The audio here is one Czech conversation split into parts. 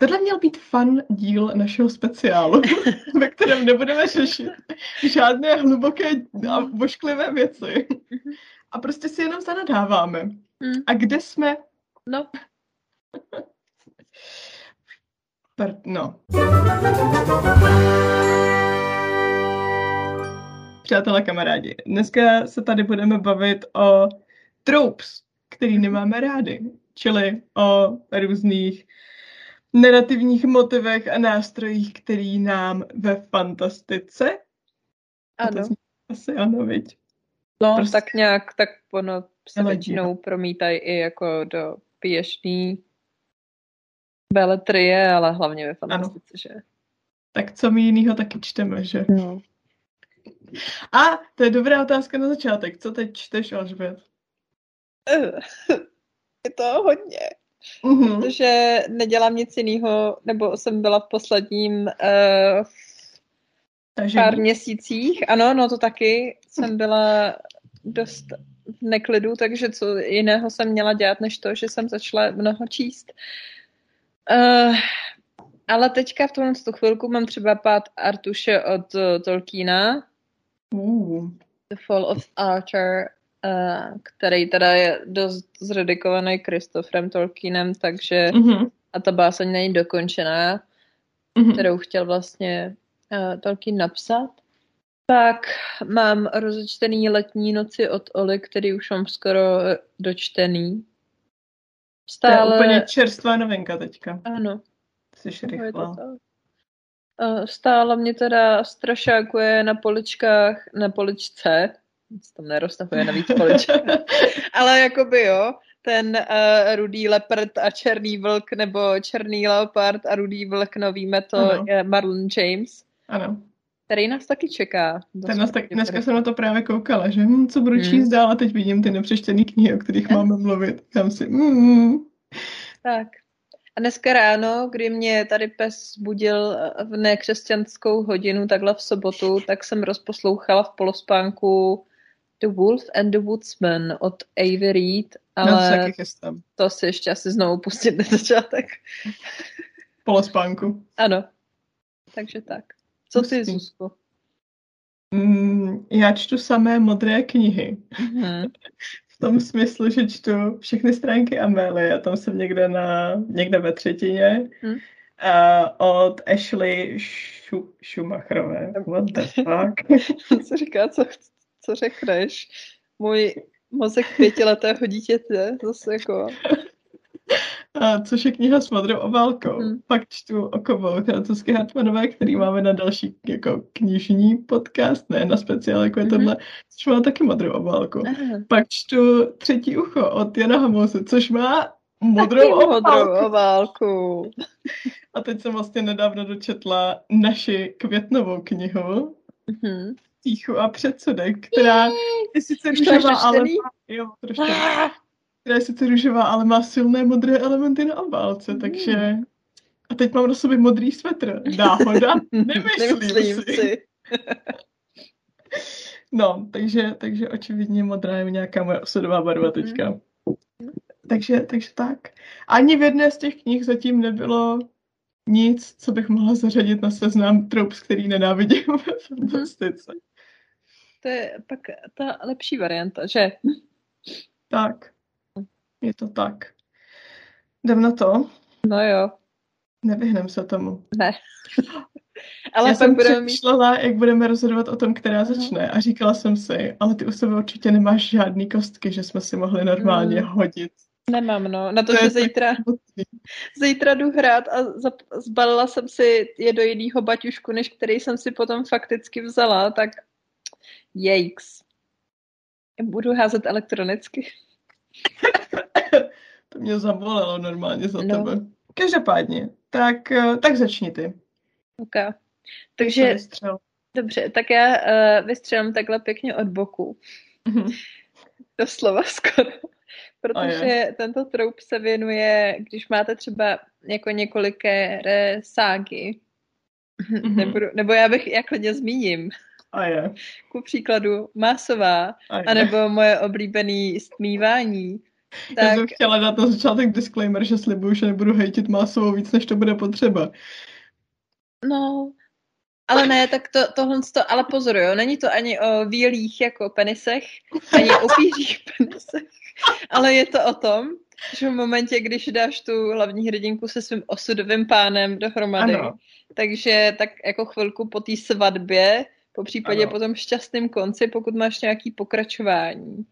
Tohle měl být fun díl našeho speciálu, ve kterém nebudeme řešit žádné hluboké a vošklivé věci. A prostě si jenom zanadáváme. Hmm. A kde jsme? No, no. Přátelé, kamarádi, dneska se tady budeme bavit o tropes, který nemáme rádi, čili o různých narrativních motivech a nástrojích, který nám ve fantastice. Ano. Asi ano, viď? No, Prostě- tak nějak, tak ono se většinou promítají i jako do pěšný beletrie, ale hlavně ve fantastice, že? Tak co my jinýho taky čteme, že? No. A to je dobrá otázka na začátek. Co teď čteš, Alžbět? Je to hodně, Mhm. protože nedělám nic jiného, nebo jsem byla v posledním uh, Takže pár měsících, ano, no to taky, jsem byla dost v neklidu, takže co jiného jsem měla dělat, než to, že jsem začala mnoho číst. Uh, ale teďka v tomhle tu chvilku mám třeba pát Artuše od uh, Tolkiena, Uh, The Fall of Arthur, uh, který teda je dost zredikovaný Christopherem Tolkienem, takže mhm, a ta báseň není dokončená, mhm. kterou chtěl vlastně uh, Tolkien napsat. Pak mám rozečtený letní noci od Oli, který už mám skoro eh, dočtený. To je Stále... úplně čerstvá novinka teďka. Ano, Jsi rychlá. tak. Eh, Stále mě teda strašákuje na poličkách, na poličce, se tam neroztahuje na víc poliček, ale jakoby jo, ten uh, rudý leprt a černý vlk, nebo černý leopard a rudý vlk, no víme to, Ano. je Marlon James, Ano. který nás taky čeká. Ten nás tak, dneska jsem na to právě koukala, že hm, co budu Hmm. číst dál a teď vidím ty nepřečtené knihy, o kterých máme mluvit. Tam si, mm, Tak. A dneska ráno, kdy mě tady pes budil eh, v nekřesťanskou hodinu, takhle v sobotu, tak jsem rozposlouchala v polospánku The Wolf and the Woodsman od Avey Reed, ale... ale chystám. to si ještě asi znovu pustit na začátek. Polospánku. Ano. Takže tak. Co ty, Hustý. Zuzko? Mm, já čtu samé modré knihy. Mhm. V tom smyslu, že čtu všechny stránky Amélie. Tam jsem někde, na, někde ve třetině. Hm. A od Ashley Schu- Schumacherové. What the fuck? Co říká, co, co řekneš? Můj mozek pětiletého dítěte, zase jako... A což je kniha s modrou obálkou. Mhm. Pak čtu Okovou francouzské Hartmanové, který máme na další jako knižní podcast, ne na speciál, jako je Mhm. tohle, což má taky modrou obálku. Aha. Pak čtu Třetí ucho od Jana Hamose, což má modrou Taky obálku. modrou obálku. A teď jsem vlastně nedávno dočetla naši květnovou knihu Mhm. Tíchu a předsudek, která je sice růžová, ale má, jo, trošku, která je sice růžová, ale má silné modré elementy na obálce, Mm. takže a teď mám na sobě modrý svetr. Náhoda? Nemyslím, Nemyslím si. si. No, takže, takže očividně modrá je nějaká moje osudová barva Mhm. teďka. Takže, takže tak. Ani v jedné z těch knih zatím nebylo nic, co bych mohla zařadit na seznam tropes, který nenávidím ve fantastice. To je pak ta lepší varianta, že? Tak, je to tak. Jdem na to. No jo, Nevyhnem se tomu. ne. Ale Já pak jsem budeme mít... přemýšlela, jak budeme rozhodovat o tom, která začne a říkala jsem si, ale ty u sebe určitě nemáš žádný kostky, že jsme si mohli normálně Mm. hodit. Nemám, no. Na to, To že tak zítra, zítra jdu hrát a zap- zbalila jsem si je do jiného baťušku, než který jsem si potom fakticky vzala, tak jejks. Budu házet elektronicky. To mě zabolelo normálně za No. tebe. Každopádně, tak, eh, tak začni ty. Co Takže, dobře, tak já uh, vystřelím takhle pěkně od boku. Mhm. Doslova skoro. A je. Protože tento troup se věnuje, když máte třeba jako několikeré ságy, Mhm. nebudu, nebo já bych, já klidně zmíním, A je. ku příkladu Másová, A je. anebo moje oblíbený stmívání, Tak... Já jsem chtěla dát na začátek disclaimer, že slibuju, že nebudu hejtit másovou víc, než to bude potřeba. No, ale ne, tak to, tohle to, ale pozor, jo, není to ani o výlích jako penisech, ani o pířích penisech, ale je to o tom, že v momentě, když dáš tu hlavní hrdinku se svým osudovým pánem dohromady, ano. takže tak jako chvilku po té svatbě, po případě ano. po tom šťastném konci, pokud máš nějaký pokračování,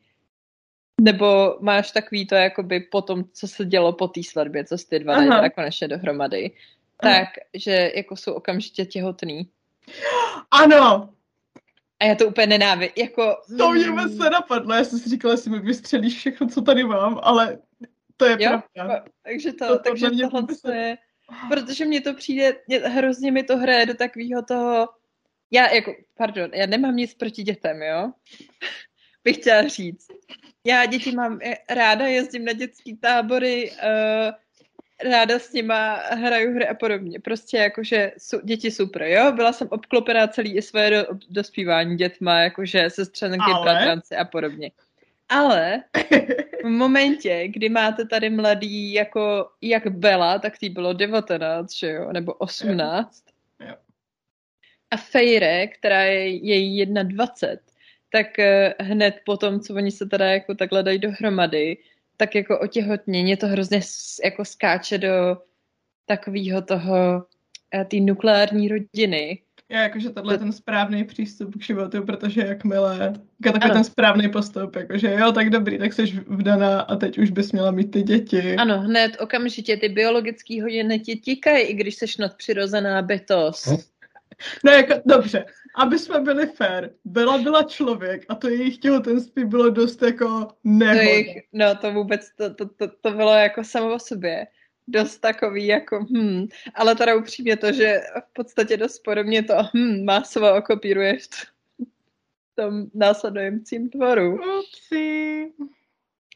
nebo máš takový to, jakoby po tom, co se dělo po té svatbě, co jsi ty dva dali konečně dohromady, tak, že jako jsou okamžitě těhotný. Ano! A já to úplně nenávidím. Jako, to mě vůbec mm. nenapadlo. Já jsem si říkala, jestli mi vystřelíš všechno, co tady mám, ale to je jo? pravda. Takže, to, to, takže to tohle to je... Protože mně to přijde, mě, hrozně mi to hraje do takového toho... Já jako, pardon, já nemám nic proti dětem, jo? Bych chtěla říct. Já děti mám ráda, jezdím na dětský tábory, uh, ráda s nima hraju hry a podobně. Prostě jakože su, děti super, jo? Byla jsem obklopená celý i své do, dospívání dětma, jakože sestřenky, Ale... bratranci a podobně. Ale v momentě, kdy máte tady mladý jako jak Bela, tak tý bylo 19, že jo? Nebo 18. A Fejre, která je její 21, tak uh, hned po tom, co oni se teda jako takhle dají dohromady, tak jako otěhotně, mě to hrozně jako skáče do takového toho, eh, té nukleární rodiny. Já jakože tohle je ten správný přístup k životu, protože jakmile, jako takový ano. ten správný postup, jakože jo, tak dobrý, tak jsi vdaná a teď už bys měla mít ty děti. Ano, hned okamžitě ty biologické hodiny ti tíkají, i když jsi nadpřirozená bytost. No jako, dobře, aby jsme byli fair, byla byla člověk a to jejich těhotenství bylo dost jako nehodné. To jejich, no to vůbec, to, to, to, to bylo jako samo o sobě dost takový jako hm, ale teda upřímně to, že v podstatě dost podobně to hm, masovo okopíruješ v tom následujícím tvoru. Upsi.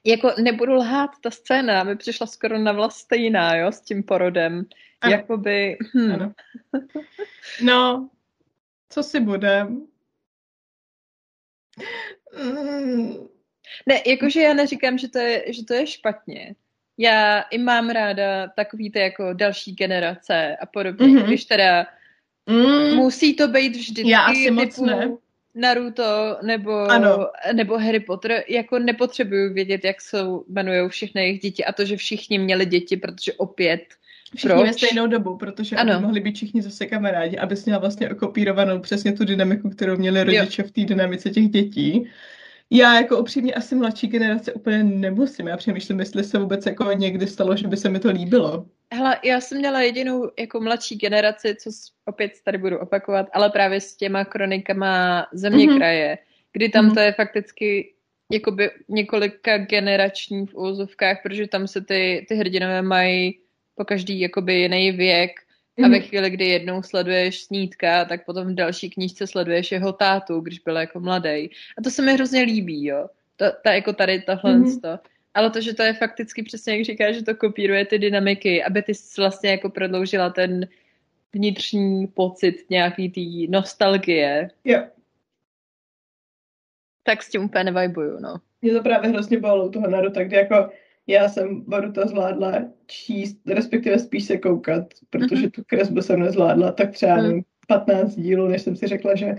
Jako nebudu lhát, ta scéna mi přišla skoro na vlast stejná, jo, s tím porodem. Ano. Jakoby, hm. ano. No, co si budem? Mm. Ne, jakože já neříkám, že to je, že to je špatně. Já i mám ráda takový ty jako další generace a podobně, mm-hmm. když teda mm. musí to být vždycky já asi moc ne. Naruto nebo, ano. nebo Harry Potter, jako nepotřebuju vědět, jak jsou, jmenují všechny jejich děti a to, že všichni měli děti, protože opět Všichni Proč? ve stejnou dobu, protože ano. mohli být všichni zase kamarádi, abys měla vlastně okopírovanou přesně tu dynamiku, kterou měli rodiče jo. v té dynamice těch dětí. Já jako upřímně asi mladší generace úplně nemusím. Já přemýšlím, jestli se vůbec jako někdy stalo, že by se mi to líbilo. Hele, já jsem měla jedinou jako mladší generaci, co opět tady budu opakovat, ale právě s těma kronikama země mm-hmm. kraje, kdy tam mm-hmm. to je fakticky jakoby několika generační v úzovkách, protože tam se ty, ty hrdinové mají po každý jakoby jiný věk a ve mhm. chvíli, kdy jednou sleduješ snídka, tak potom v další knížce sleduješ jeho tátu, když byl jako mladý. A to se mi hrozně líbí, jo. To, ta, jako tady tohle mm-hmm. to. Ale to, že to je fakticky přesně, jak říkáš, že to kopíruje ty dynamiky, aby ty vlastně jako prodloužila ten vnitřní pocit nějaký té nostalgie. Jo. Tak s tím úplně nevajbuju, no. Mě to právě hrozně bavilo toho Naruto, kdy jako já jsem Baruta zvládla číst, respektive spíš se koukat, protože tu kresbu jsem nezvládla, tak třeba mm. 15 dílů, než jsem si řekla, že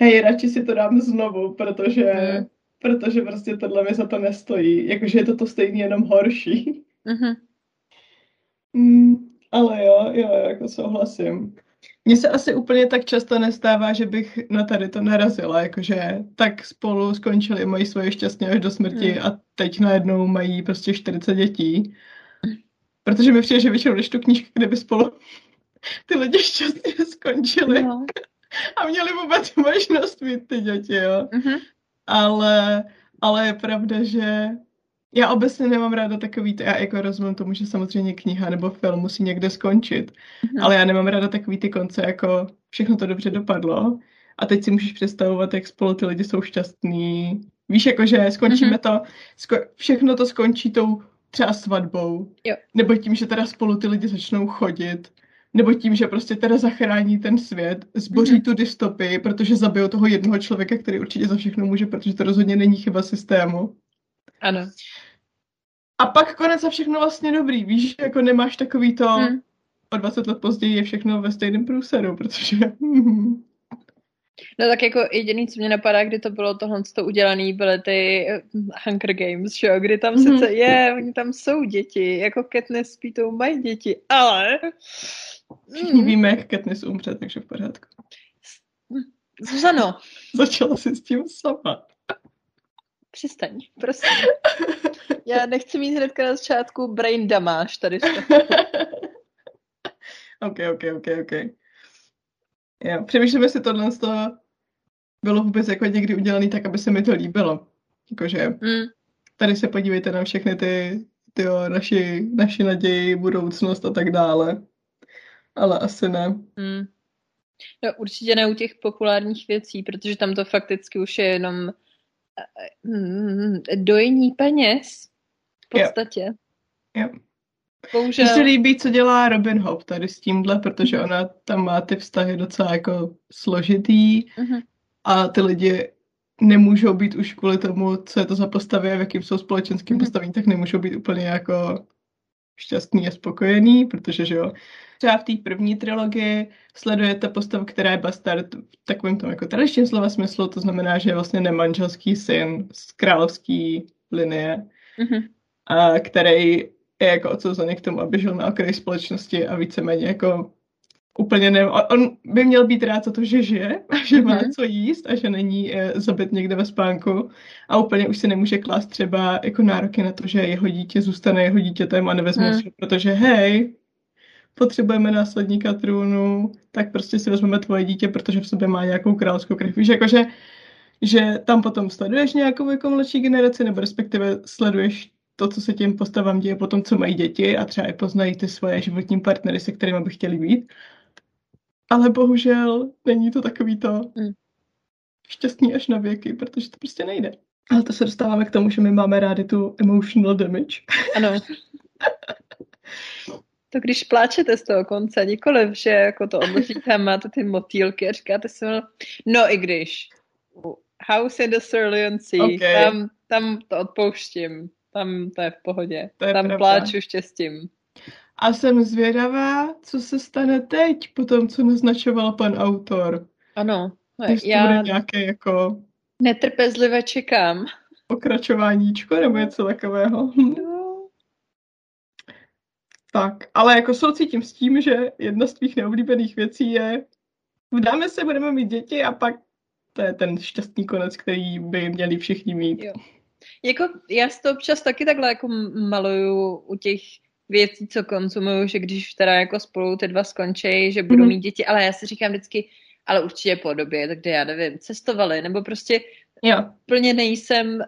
hej, radši si to dám znovu, protože, mm. protože prostě tohle mi za to nestojí. Jakože je to to stejný, jenom horší. Mm-hmm. Mm, ale jo, jo, jako souhlasím. Mně se asi úplně tak často nestává, že bych na tady to narazila, jakože tak spolu skončili, mají svoje šťastně až do smrti hmm. a teď najednou mají prostě 40 dětí. Protože mi přijde, že většinou než tu knížku, kde by spolu ty lidi šťastně skončili no. a měli vůbec možnost mít ty děti, jo. Mm-hmm. Ale, ale je pravda, že já obecně nemám ráda takový, já jako rozumím tomu, že samozřejmě kniha nebo film musí někde skončit, mm-hmm. ale já nemám ráda takový ty konce, jako všechno to dobře dopadlo a teď si můžeš představovat, jak spolu ty lidi jsou šťastní. Víš, jakože skončíme mm-hmm. to, sko- všechno to skončí tou třeba svatbou, jo. nebo tím, že teda spolu ty lidi začnou chodit, nebo tím, že prostě teda zachrání ten svět, zboří mm-hmm. tu dystopii, protože zabijou toho jednoho člověka, který určitě za všechno může, protože to rozhodně není chyba systému. Ano. A pak konec a všechno vlastně dobrý. Víš, že jako nemáš takový to, hmm. o 20 let později je všechno ve stejném průseru, protože... No tak jako jediný, co mě napadá, kdy to bylo tohle to udělané, byly ty eh, Hunger Games, že jo, kdy tam mm-hmm. sice je, oni tam jsou děti, jako Katniss s Pítou mají děti, ale... Všichni mm. víme, jak Katniss umře, takže v pořádku. Zuzano. Začala si s tím sama. Přestaň, prosím. Já nechci mít hnedka na začátku brain damage tady. ok, ok, ok, ok. Jo, přemýšlím, jestli tohle z toho bylo vůbec jako někdy udělané tak, aby se mi to líbilo. Jakože mm. tady se podívejte na všechny ty, ty jo, naši, naši naději, budoucnost a tak dále. Ale asi ne. Mm. No, určitě ne u těch populárních věcí, protože tam to fakticky už je jenom dojení peněz v podstatě. Jo. jo. Bohužel. Mně se líbí, co dělá Robin Hood tady s tímhle, protože ona tam má ty vztahy docela jako složitý uh-huh. a ty lidi nemůžou být už kvůli tomu, co je to za postavy a v jakým jsou společenským uh-huh. postavení, tak nemůžou být úplně jako šťastný a spokojený, protože že jo, třeba v té první trilogii sledujete postavu, která je bastard v takovém tom jako tradičním slova smyslu, to znamená, že je vlastně nemanželský syn z královské linie, uh-huh. a který je jako odsouzený k tomu, aby žil na okraji společnosti a víceméně jako úplně ne... On by měl být rád za to, že žije, a že má mm-hmm. co jíst a že není e, zabit někde ve spánku a úplně už si nemůže klást třeba jako nároky na to, že jeho dítě zůstane jeho dítětem a nevezme mm. si, protože hej, potřebujeme následníka trůnu, tak prostě si vezmeme tvoje dítě, protože v sobě má nějakou královskou krev. Víš, jakože že tam potom sleduješ nějakou jako mladší generaci, nebo respektive sleduješ to, co se těm postavám děje potom, co mají děti a třeba i poznají ty svoje životní partnery, se kterými by chtěli být. Ale bohužel není to takový to mm. šťastný až na věky, protože to prostě nejde. Ale to se dostáváme k tomu, že my máme rádi tu emotional damage. Ano. To když pláčete z toho konce, nikoliv, že jako to odložíte máte ty motýlky a říkáte si, no i když. House in the Cerulean Sea, okay. tam, tam to odpouštím. Tam to je v pohodě. To je Tam pravda. pláču štěstím. A jsem zvědavá, co se stane teď, po tom, co naznačoval pan autor. Ano. Když já bude nějaké jako... Netrpezlivě čekám. Pokračováníčko nebo něco takového. No. Tak, ale jako soucítím s tím, že jedna z tvých neoblíbených věcí je vdáme se, budeme mít děti a pak to je ten šťastný konec, který by měli všichni mít. Jo. Jako já si to občas taky takhle jako maluju u těch věcí, co konzumuju, že když teda jako spolu ty dva skončí, že budou mm-hmm. mít děti, ale já si říkám vždycky, ale určitě po době, tak kde já nevím, cestovali, nebo prostě jo. plně nejsem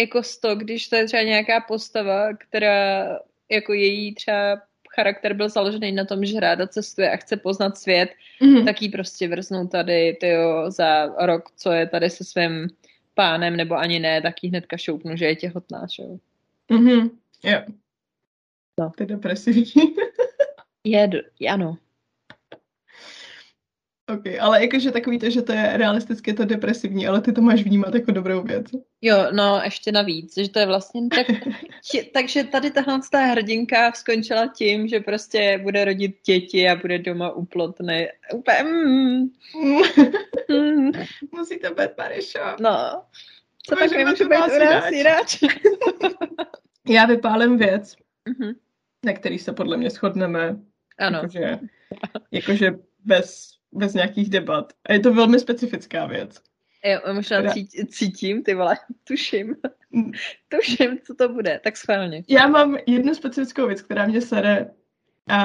jako sto, když to je třeba nějaká postava, která jako její třeba charakter byl založený na tom, že ráda cestuje a chce poznat svět, mm-hmm. tak jí prostě vrznou tady tyjo, za rok, co je tady se svým pánem, nebo ani ne, tak jí hnedka šoupnu, že je těhotná, že. Mhm, jo. No. To je depresivní. je, ano. Ok, ale jakože takový to, že to je realisticky to depresivní, ale ty to máš vnímat jako dobrou věc. Jo, no ještě navíc, že to je vlastně tak, takže tady tahle ta hrdinka skončila tím, že prostě bude rodit děti a bude doma uplotný. Úplně, mm. mm. Musí to být Marišo. No. Co tak nemůžu být u nás jináč? Já vypálím věc, mm-hmm. Na který se podle mě shodneme. Ano. Jakože, jakože bez bez nějakých debat. A je to velmi specifická věc. Jo, možná která... cítím, ty vole, tuším. Mm. tuším, co to bude, tak schválně. Já mám jednu specifickou věc, která mě sere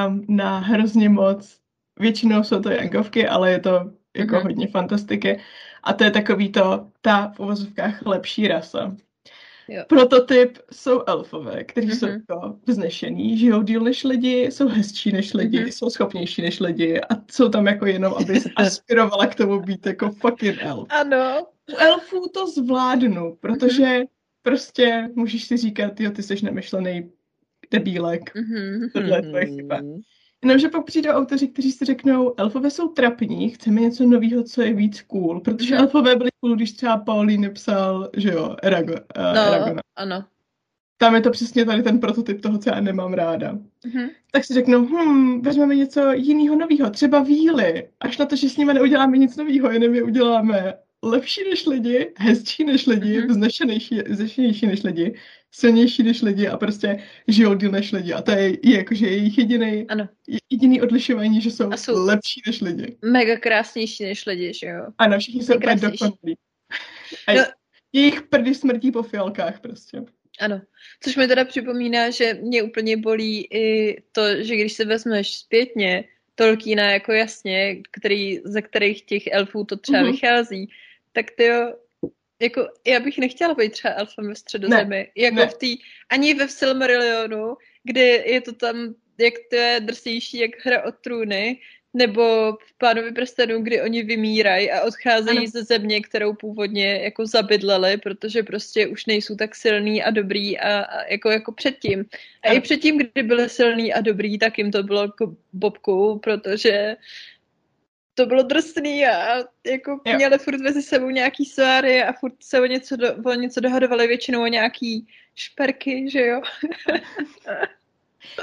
um, na hrozně moc. Většinou jsou to jangovky, ale je to jako mm-hmm. hodně fantastiky. A to je takový to, ta v uvozovkách lepší rasa. Jo. Prototyp jsou elfové, kteří mm-hmm. jsou mhm. jako vznešený, žijou díl než lidi, jsou hezčí než lidi, mm-hmm. jsou schopnější než lidi a jsou tam jako jenom, aby se aspirovala k tomu být jako fucking elf. Ano. U elfů to zvládnu, protože mm-hmm. prostě můžeš si říkat, jo, ty jsi nemyšlený debílek. Mm-hmm. Tohle je tvoje chyba. Jenomže pak přijdou autoři, kteří si řeknou, elfové jsou trapní, chceme něco nového, co je víc cool, protože mm. elfové byli cool, když třeba Paulín psal, že jo, Erago, uh, no, Eragona. ano. tam je to přesně tady ten prototyp toho, co já nemám ráda. Mhm. Tak si řeknu, hm, vezmeme něco jiného nového, třeba víly. Až na to, že s nimi neuděláme nic nového, jenom je uděláme lepší než lidi, hezčí než lidi, Mhm. vznešenější, vznešenější než lidi, silnější než lidi a prostě žijou díl než lidi. A to je, je jakože jejich jediný, Ano. jediný odlišování, že jsou, A jsou- lepší než lidi. Mega krásnější než lidi, že jo? Ano, všichni jsou úplně dokonalí. A No. jejich prdy smrtí po fialkách prostě. Ano. Což mi teda připomíná, že mě úplně bolí i to, že když se vezmeš zpětně Tolkiena jako jasně, který, ze kterých těch elfů to třeba Mhm. vychází, tak ty jo, jako já bych nechtěla být třeba elfem ve středozemi. jako ne. v té, ani ve Silmarillionu, kde je to tam, jak to je drsnější, jak hra o trůny, nebo v Pánovi prstenů, kdy oni vymírají a odcházejí Ano. ze země, kterou původně jako zabydleli, protože prostě už nejsou tak silný a dobrý a, a jako, jako předtím. A Ano. i předtím, kdy byli silný a dobrý, tak jim to bylo jako bobku, protože to bylo drsný a jako Jo. měli furt mezi sebou nějaký sváry a furt se o něco, do, o něco dohadovali většinou o nějaký šperky, že jo?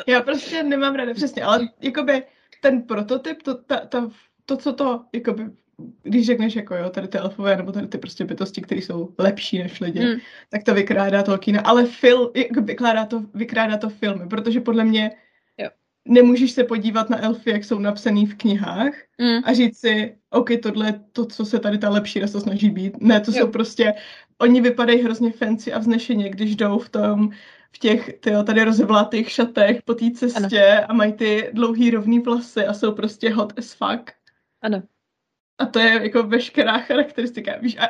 Já prostě nemám ráda, přesně, ale jakoby ten prototyp, to, ta, ta, to co to, jakoby, když řekneš jako jo, tady ty elfové, nebo tady ty prostě bytosti, které jsou lepší než lidi, Mm. tak to vykrádá Tolkiena, ale fil, jako vykrádá, to, vykrádá to filmy, protože podle mě. Nemůžeš se podívat na elfy, jak jsou napsaný v knihách Mm. a říct si, OK, tohle je to, co se tady ta lepší rasa snaží být. Ne, to Jo. jsou prostě, oni vypadají hrozně fancy a vznešeně, když jdou v tom, v těch tyjo, tady rozevlátých šatech po té cestě a mají ty dlouhý rovný vlasy a jsou prostě hot as fuck. Ano. A to je jako veškerá charakteristika. Víš, a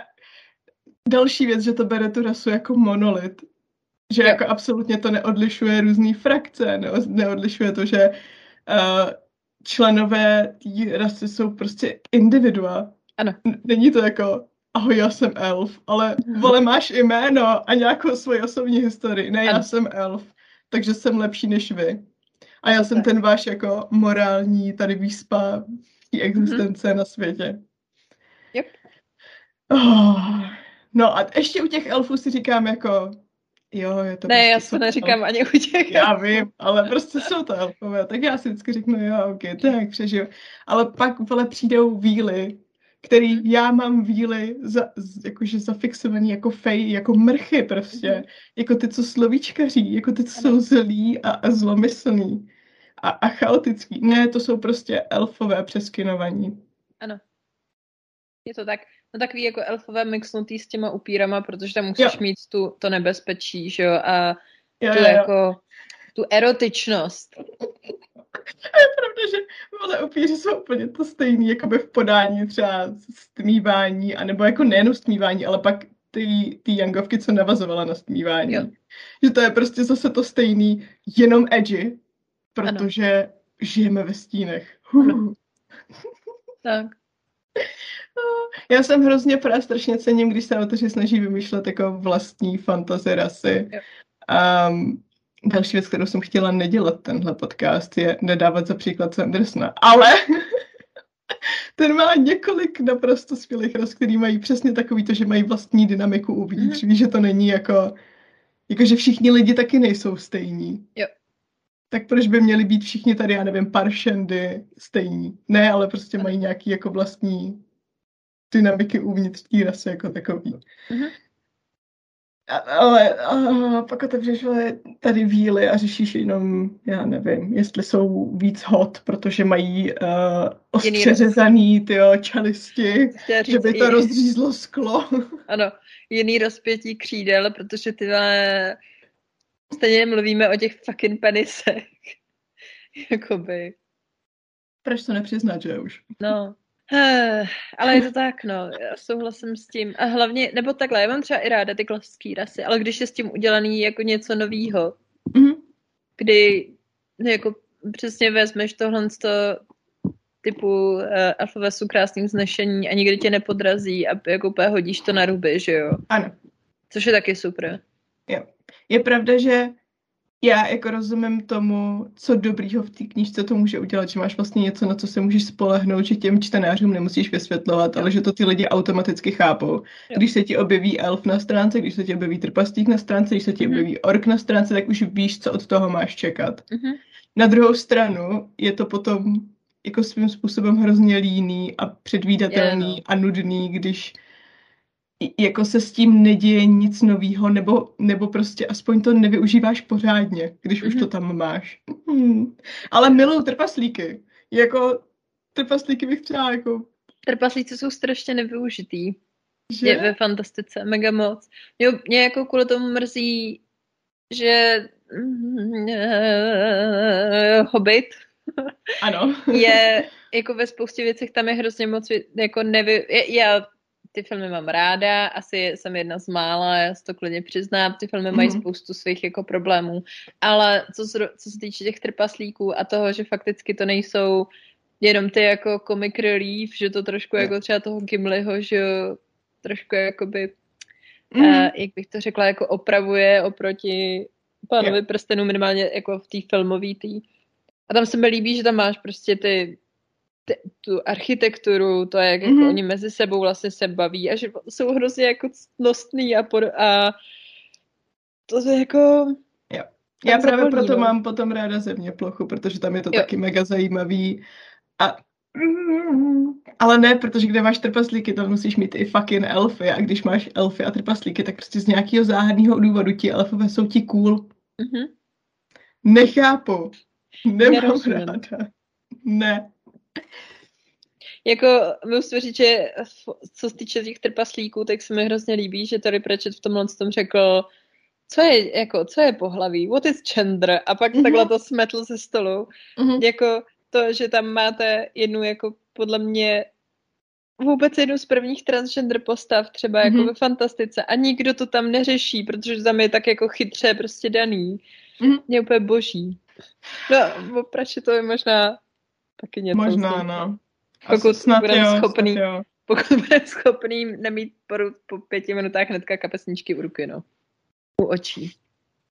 další věc, že to bere tu rasu jako monolit. Že jako absolutně to neodlišuje různé frakce, ne, neodlišuje to, že uh, členové té rasy jsou prostě individua. Ano. Není to jako, ahoj, já jsem elf, ale vole, máš jméno a nějakou svoji osobní historii. Ne, já Ano. jsem elf, takže jsem lepší než vy. A já jsem Tak. ten váš jako morální tady výspa té existence na světě. Yep. Oh, no a ještě u těch elfů si říkám jako, jo, je to Ne, prostě já to neříkám ani u těch. já vím, ale prostě jsou to elfové, tak já si vždycky řeknu, jo, ok, tak přežiju. Ale pak, vole, přijdou víly, který Mhm. já mám víly za, jakože zafixovaný jako fej, jako mrchy prostě, Mhm. jako ty, co slovíčkaří, jako ty, co Ano. jsou zlí a, a zlomyslný a, a chaotický. Ne, to jsou prostě elfové přeskinovaní. Je to tak, no takový jako elfové mixnutý s těma upírama, protože tam musíš Jo. mít tu, to nebezpečí, že jo, a Jo, tu jo, jo. jako tu erotičnost. A je pravda, že vole, upíři jsou úplně to stejný, jako by v podání třeba stmívání, anebo jako nejenom stmívání, ale pak ty, ty jangovky, co navazovala na stmívání. Jo. Že to je prostě zase to stejný, jenom edgy, protože žijeme ve stínech. Huh. Tak. Já jsem hrozně právě strašně cením, když se autoři snaží vymýšlet jako vlastní fantasy rasy. Um, další věc, kterou jsem chtěla nedělat tenhle podcast, je nedávat za příklad Sandersona. Ale ten má několik naprosto skvělých ras, který mají přesně takový to, že mají vlastní dynamiku uvnitř. Mhm. Víš, že to není jako, jako, že všichni lidi taky nejsou stejní. Jo. Tak proč by měli být všichni tady, já nevím, parshendy stejní? Ne, ale prostě mají nějaký jako vlastní dynamiky uvnitř té rasy jako takový. Mhm. A, ale a, pak otevřeš tady víly a řešíš jenom, já nevím, jestli jsou víc hot, protože mají uh, ostře Jiný roz- řezaný tyjo, čelisti, že by to i- rozřízlo sklo. Ano, jiný rozpětí křídel, protože ty vole, stejně mluvíme o těch fucking penisech. Jakoby. Proč to nepřiznat, že už? No. Eh, Ale je to tak, no, já souhlasím s tím. A hlavně, nebo takhle, já mám třeba i ráda ty klasické rasy, ale když je s tím udělaný jako něco novýho, Mhm. kdy no, jako přesně vezmeš tohle z toho typu uh, elfové jsou krásným znešení a nikdy tě nepodrazí a jako úplně hodíš to na ruby, že jo? Ano. Což je taky super. Je pravda, že já jako rozumím tomu, co dobrýho v té knížce to může udělat, že máš vlastně něco, na co se můžeš spolehnout, že těm čtenářům nemusíš vysvětlovat, ale že to ty lidi automaticky chápou. Když se ti objeví elf na stránce, když se ti objeví trpaslík na stránce, když se ti mm-hmm. objeví ork na stránce, tak už víš, co od toho máš čekat. Mm-hmm. Na druhou stranu je to potom jako svým způsobem hrozně líný a předvídatelný yeah, no. a nudný, když jako se s tím neděje nic novýho, nebo, nebo prostě aspoň to nevyužíváš pořádně, když mm-hmm. už to mhm. tam máš. Hmm. Ale miluju trpaslíky. Jako trpaslíky bych třeba jako... Trpaslíci jsou strašně nevyužitý. Že? Je ve fantastice, mega moc. Mě, mě jako kvůli tomu mrzí, že uh, Hobbit ano. je jako ve spoustě věcech tam je hrozně moc jako nevy... Já ty filmy mám ráda, asi jsem jedna z mála, já si to klidně přiznám, ty filmy mm-hmm. mají mhm. spoustu svých jako problémů, ale co se, co se týče těch trpaslíků a toho, že fakticky to nejsou jenom ty jako comic relief, že to trošku jako třeba toho Gimliho, že trošku jakoby, mm. uh, jak bych to řekla, jako opravuje oproti pánovi yeah. prstenu minimálně jako v té filmové tý. A tam se mi líbí, že tam máš prostě ty te, tu architekturu, to, jak mm-hmm. jako mhm. oni mezi sebou vlastně se baví a že jsou hrozně jako ctnostný a, por, a to je jako... Jo. Já právě zapolí, proto no. mám potom ráda země plochu, protože tam je to jo. taky mega zajímavý a ale ne, protože kde máš trpaslíky, tam musíš mít i fucking elfy a když máš elfy a trpaslíky, tak prostě z nějakého záhadného důvodu ti elfové jsou ti cool. Mm-hmm. Nechápu. Nemám Nerozumím. ráda. Ne. Jako musím říct, že co se týče těch trpaslíků, tak se mi hrozně líbí, že tady Pratchett v tomhle tom řekl, co je, jako, co je pohlaví, what is gender, a pak mm-hmm. takhle to smetl ze stolu. Mm-hmm. Jako to, že tam máte jednu jako podle mě vůbec jednu z prvních transgender postav, třeba jako mm-hmm. ve fantastice a nikdo to tam neřeší, protože tam je tak jako chytře prostě daný. Mm-hmm. Je úplně boží. No, opravdu to je možná taky něco. Možná, no. Pokud snad budeme jo, schopný, snad jo. pokud budeme schopný nemít po, po pěti minutách hnedka kapesničky u ruky, no. U očí.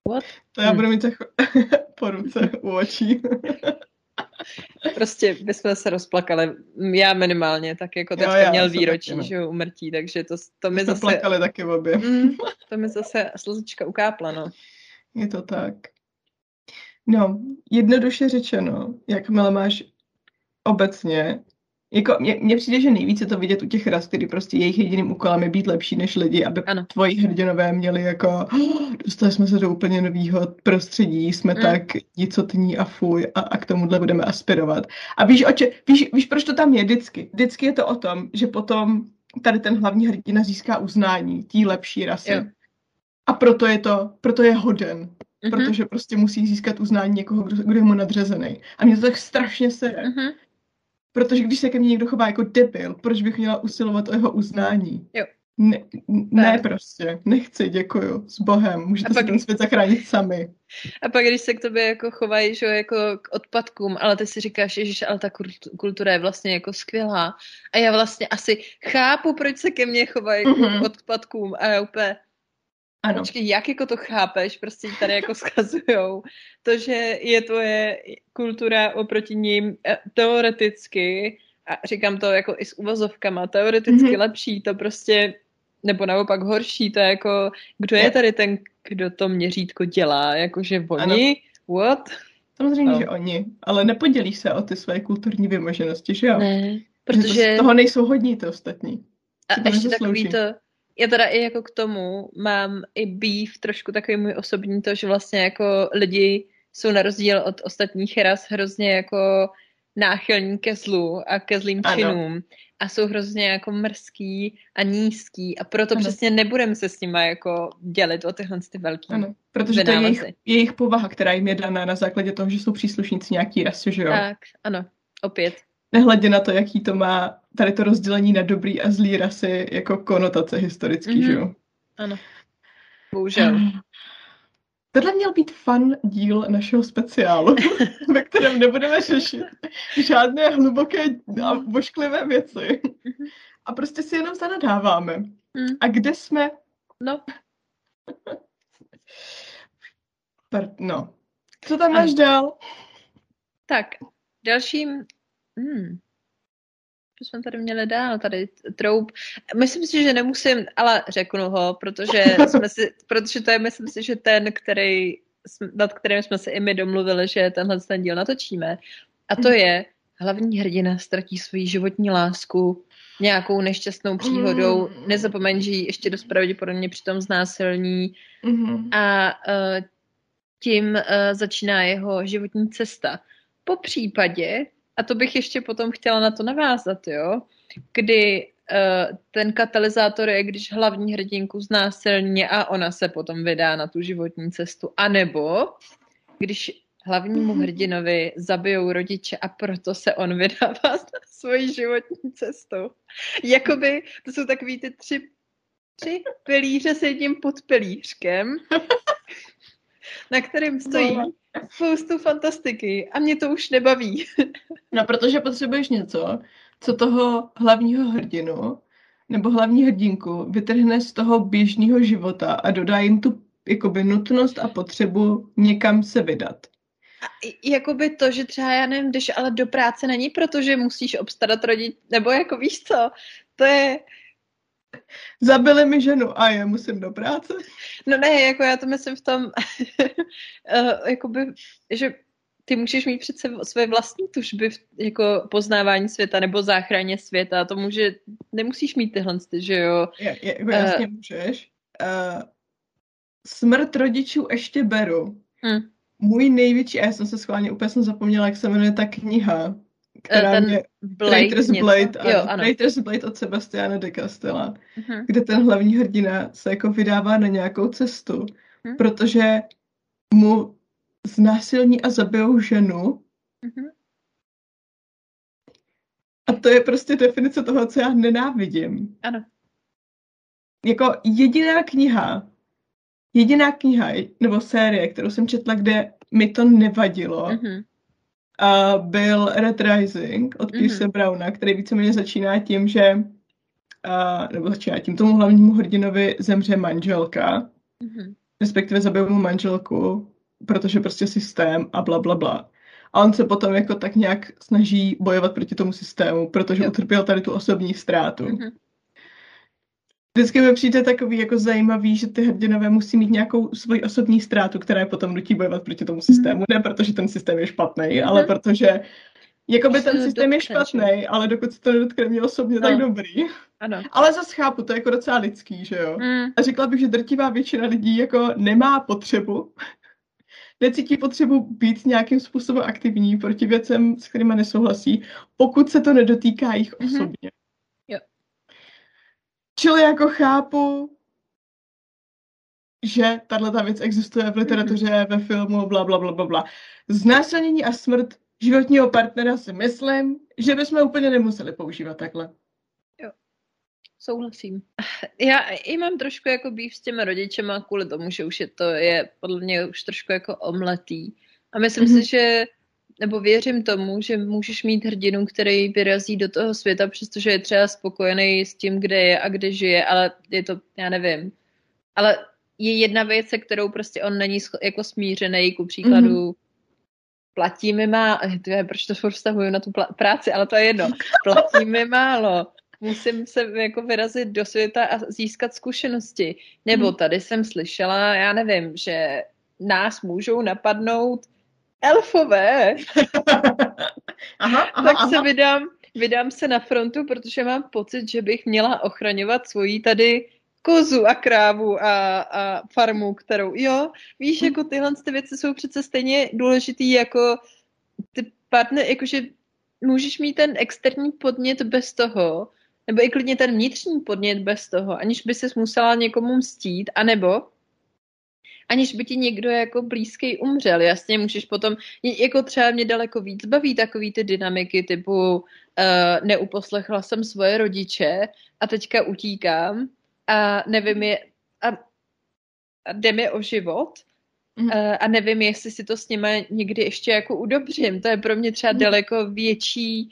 What? To já budu mít jako po ruce u očí. prostě bychom se rozplakali. Já minimálně, tak jako teď jo, měl výročí, taky, no. že umrtí, takže to, to mi zase... plakali taky obě. mm, to mi zase slzička ukápla, no. Je to tak. No, jednoduše řečeno, jakmile máš obecně, jako mně přijde, že nejvíce to vidět u těch ras, kdy prostě jejich jediným úkolem je být lepší než lidi, aby ano. tvoji hrdinové měli jako oh, dostali jsme se do úplně nového prostředí, jsme mm. tak nicotní a fuj a, a k tomuhle budeme aspirovat. A víš, oče, víš, víš, proč to tam je vždycky? Vždycky je to o tom, že potom tady ten hlavní hrdina získá uznání té lepší rasy. Jo. A proto je to, proto je hoden. Mm-hmm. Protože prostě musí získat uznání někoho, kdo, kdo je mu nadřezený. A mě to tak strašně se. Mm-hmm. Protože když se ke mně někdo chová jako debil, proč bych měla usilovat o jeho uznání? Jo. Ne, ne prostě, nechci, děkuju, s Bohem, můžete pak, si ten svět zachránit sami. A pak, když se k tobě jako chovají, že jako k odpadkům, ale ty si říkáš, že ale ta kultura je vlastně jako skvělá. A já vlastně asi chápu, proč se ke mně chovají mm-hmm. k odpadkům a já úplně, ano. Počkej, jak jako to chápeš, prostě tady jako skazujou. To, že je tvoje kultura oproti ním eh, teoreticky, a říkám to jako i s uvozovkama, teoreticky mm-hmm. lepší, to prostě, nebo naopak horší, to je jako, kdo je tady ten, kdo to měřítko dělá, jakože oni, ano. what? Samozřejmě, no. že oni, ale nepodělí se o ty své kulturní vymoženosti, že jo? Ne, protože... Z toho nejsou hodní ty ostatní. A ještě takový to, já teda i jako k tomu mám i býv trošku takový můj osobní to, že vlastně jako lidi jsou na rozdíl od ostatních ras hrozně jako náchylní ke zlu a ke zlým ano. činům a jsou hrozně jako mrzký a nízký a proto ano. přesně nebudeme se s nimi jako dělit o tyhle ty velký Ano, protože to je jejich, jejich povaha, která jim je daná na základě toho, že jsou příslušníci nějaký rasy, že jo? Tak, ano, opět. Nehledě na to, jaký to má tady to rozdělení na dobrý a zlý rasy jako konotace historický, mm-hmm. že jo? Ano. Bohužel. Tohle měl být fun díl našeho speciálu, ve kterém nebudeme řešit žádné hluboké a vošklivé věci. Mhm. A prostě si jenom zanadáváme. Mm. A kde jsme? No. no. Co tam máš dál? Tak, dalším... Hmm. Co jsme tady měli dál? Tady troup. Myslím si, že nemusím, ale řeknu ho, protože, jsme si, protože to je, myslím si, že ten, který, nad kterým jsme se i my domluvili, že tenhle ten díl natočíme. A to je, hlavní hrdina ztratí svoji životní lásku nějakou nešťastnou příhodou, mm. nezapomeň, že ji ještě dost pravděpodobně přitom znásilní mm. a uh, tím uh, začíná jeho životní cesta. Po případě, a to bych ještě potom chtěla na to navázat, jo, kdy uh, ten katalyzátor je, když hlavní hrdinku znásilní a ona se potom vydá na tu životní cestu, anebo když hlavnímu hrdinovi zabijou rodiče a proto se on vydává na svoji životní cestu. Jakoby to jsou takový ty tři, tři pilíře s jedním podpilířkem, na kterým stojí no. spoustu fantastiky a mě to už nebaví. no, protože potřebuješ něco, co toho hlavního hrdinu nebo hlavní hrdinku vytrhne z toho běžného života a dodá jim tu jakoby nutnost a potřebu někam se vydat jakoby to, že třeba, já nevím, když ale do práce není, protože musíš obstarat rodič, nebo jako víš co, to je... Zabili mi ženu a já musím do práce. No ne, jako já to myslím v tom, uh, jakoby, že ty můžeš mít přece své vlastní tužby, v, jako poznávání světa nebo záchraně světa. To může, nemusíš mít tyhle, že jo? Je, je, jako jasně uh, můžeš. Uh, smrt rodičů ještě beru. Hmm můj největší, a já jsem se schválně úplně jsem zapomněla, jak se jmenuje ta kniha, která ten mě... Blade Traitor's Blade, ano, jo, ano. Traitor's Blade od Sebastiana de Castella, uh-huh. kde ten hlavní hrdina se jako vydává na nějakou cestu, uh-huh. protože mu znásilní a zabijou ženu uh-huh. a to je prostě definice toho, co já nenávidím. Ano. Jako jediná kniha, Jediná kniha nebo série, kterou jsem četla, kde mi to nevadilo, mm-hmm. A byl Red Rising od Pierce mm-hmm. Browna, který víceméně začíná tím, že a, nebo začíná tím tomu hlavnímu hrdinovi zemře manželka, mm-hmm. respektive zabijou mu manželku, protože prostě systém a bla, bla, bla. A on se potom jako tak nějak snaží bojovat proti tomu systému, protože jo. utrpěl tady tu osobní ztrátu. Mm-hmm. Vždycky mi přijde takový jako zajímavý, že ty hrdinové musí mít nějakou svoji osobní ztrátu, která je potom nutí bojovat proti tomu systému. Mm. Ne protože ten systém je špatný, mm. ale protože Jakoby ten systém je špatný, ale dokud se to nedotkne mě osobně, no. tak dobrý. Ano. Ale zase chápu, to je jako docela lidský, že jo? Mm. A řekla bych, že drtivá většina lidí jako nemá potřebu, necítí potřebu být nějakým způsobem aktivní proti věcem, s kterými nesouhlasí, pokud se to nedotýká jich mm-hmm. osobně. Čili jako chápu, že tahle věc existuje v literatuře, mm-hmm. ve filmu, bla, bla, bla, bla, bla. Znásilnění a smrt životního partnera si myslím, že bychom úplně nemuseli používat takhle. Jo, souhlasím. Já i mám trošku jako býv s těma rodičema kvůli tomu, že už je to je podle mě už trošku jako omletý. A myslím mm-hmm. si, že nebo věřím tomu, že můžeš mít hrdinu, který vyrazí do toho světa, přestože je třeba spokojený s tím, kde je a kde žije, ale je to, já nevím. Ale je jedna věc, se kterou prostě on není jako smířený, ku příkladu mm-hmm. platí mi málo, je, proč to vztahuju na tu práci, ale to je jedno, platí mi málo, musím se jako vyrazit do světa a získat zkušenosti. Nebo mhm. tady jsem slyšela, já nevím, že nás můžou napadnout elfové, aha, aha, tak aha. se vydám, vydám se na frontu, protože mám pocit, že bych měla ochraňovat svoji tady kozu a krávu a, a farmu, kterou, jo, víš, hm. jako tyhle ty věci jsou přece stejně důležitý jako ty partner, jakože můžeš mít ten externí podnět bez toho, nebo i klidně ten vnitřní podnět bez toho, aniž by se musela někomu mstít, anebo aniž by ti někdo jako blízký umřel. Jasně, můžeš potom, jako třeba mě daleko víc baví takový ty dynamiky typu uh, neuposlechla jsem svoje rodiče a teďka utíkám a nevím je, a, a jde mi o život mm. uh, a nevím, jestli si to s nimi někdy ještě jako udobřím. To je pro mě třeba mm. daleko větší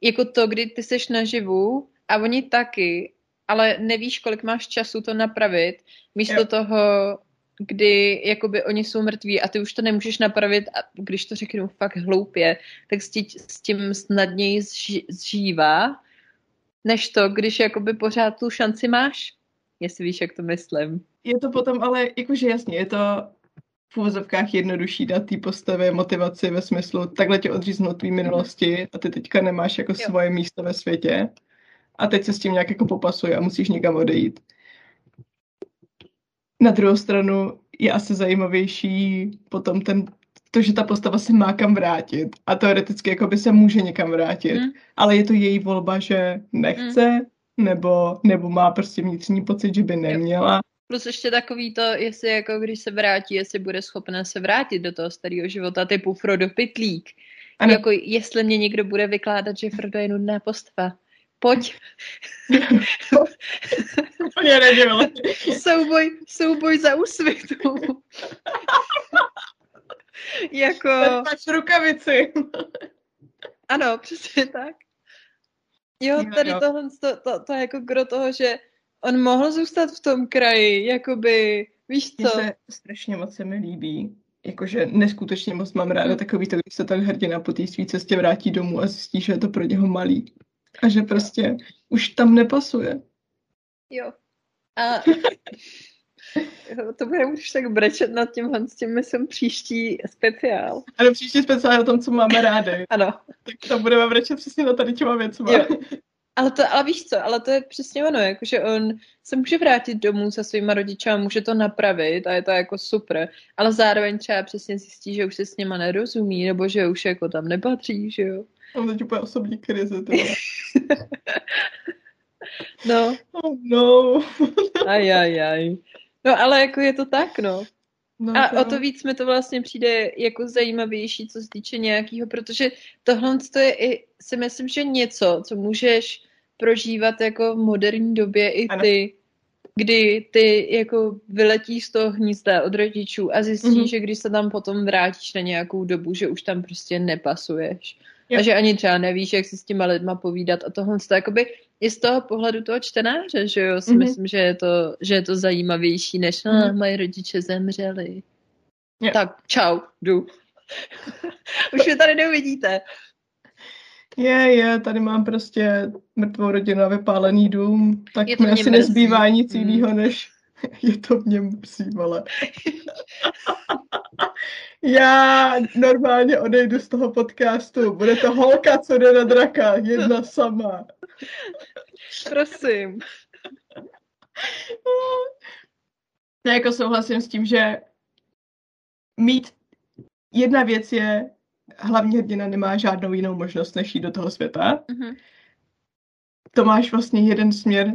jako to, kdy ty seš naživu a oni taky, ale nevíš, kolik máš času to napravit. Místo jo. toho kdy jakoby oni jsou mrtví a ty už to nemůžeš napravit a když to řeknu fakt hloupě, tak s, tí, s tím snadněji zži, zžívá, než to, když jakoby pořád tu šanci máš. Jestli víš, jak to myslím. Je to potom ale, jakože jasně, je to v úvozovkách jednodušší dát té postavě motivaci ve smyslu takhle tě odříznout tvý minulosti a ty teďka nemáš jako jo. svoje místo ve světě a teď se s tím nějak jako popasuje a musíš někam odejít. Na druhou stranu je asi zajímavější potom ten, to, že ta postava se má kam vrátit a teoreticky jako by se může někam vrátit, mm. ale je to její volba, že nechce, mm. nebo, nebo má prostě vnitřní pocit, že by neměla. Plus ještě takový to, jestli jako když se vrátí, jestli bude schopná se vrátit do toho starého života typu Frodo Pitlík. Ano. Jako jestli mě někdo bude vykládat, že Frodo je nudná postava. Pojď. Úplně nedělal. souboj, souboj za úsvitu. jako... Máš rukavici. ano, přesně tak. Jo, tady tohle, to, to, to je jako gro toho, že on mohl zůstat v tom kraji, jakoby, víš co? Mně se strašně moc se mi líbí, jakože neskutečně moc mám ráda takový to, když se tak hrdina po té své cestě vrátí domů a zjistí, že je to pro něho malý. A že prostě už tam nepasuje. Jo. A to budeme už tak brečet nad tím, s tím myslím příští speciál. Ano, příští speciál o tom, co máme rádi. ano. Tak to budeme brečet přesně na tady těma věcma. Jo. Ale, to, ale víš co, ale to je přesně ono, jakože on se může vrátit domů se svýma rodičama, může to napravit a je to jako super, ale zároveň třeba přesně zjistí, že už se s něma nerozumí, nebo že už jako tam nepatří, že jo. Mám teď úplně osobní krize, No. Oh no. aj, aj, aj. No ale jako je to tak, no. No, a to... o to víc mi to vlastně přijde jako zajímavější, co se týče nějakého, protože tohle to je i, si myslím, že něco, co můžeš prožívat jako v moderní době i ty, ano. kdy ty jako vyletí z toho hnízda od rodičů a zjistíš, mm-hmm. že když se tam potom vrátíš na nějakou dobu, že už tam prostě nepasuješ. Jo. A že ani třeba nevíš, jak si s těma lidma povídat a tohle to jakoby i z toho pohledu toho čtenáře, že jo, si mm-hmm. myslím, že je, to, že je to zajímavější, než mm-hmm. ah, moje rodiče zemřeli. Jo. Tak, čau, jdu. Už mě tady neuvidíte. Je, je, tady mám prostě mrtvou rodinu a vypálený dům, tak mi asi nezbývá nic hmm. jiného, než je to v něm psí, vole. Já normálně odejdu z toho podcastu. Bude to holka, co jde na draka. Jedna sama. Prosím. Já jako souhlasím s tím, že mít jedna věc je, hlavní hrdina nemá žádnou jinou možnost, než jít do toho světa. Mm-hmm. To máš vlastně jeden směr,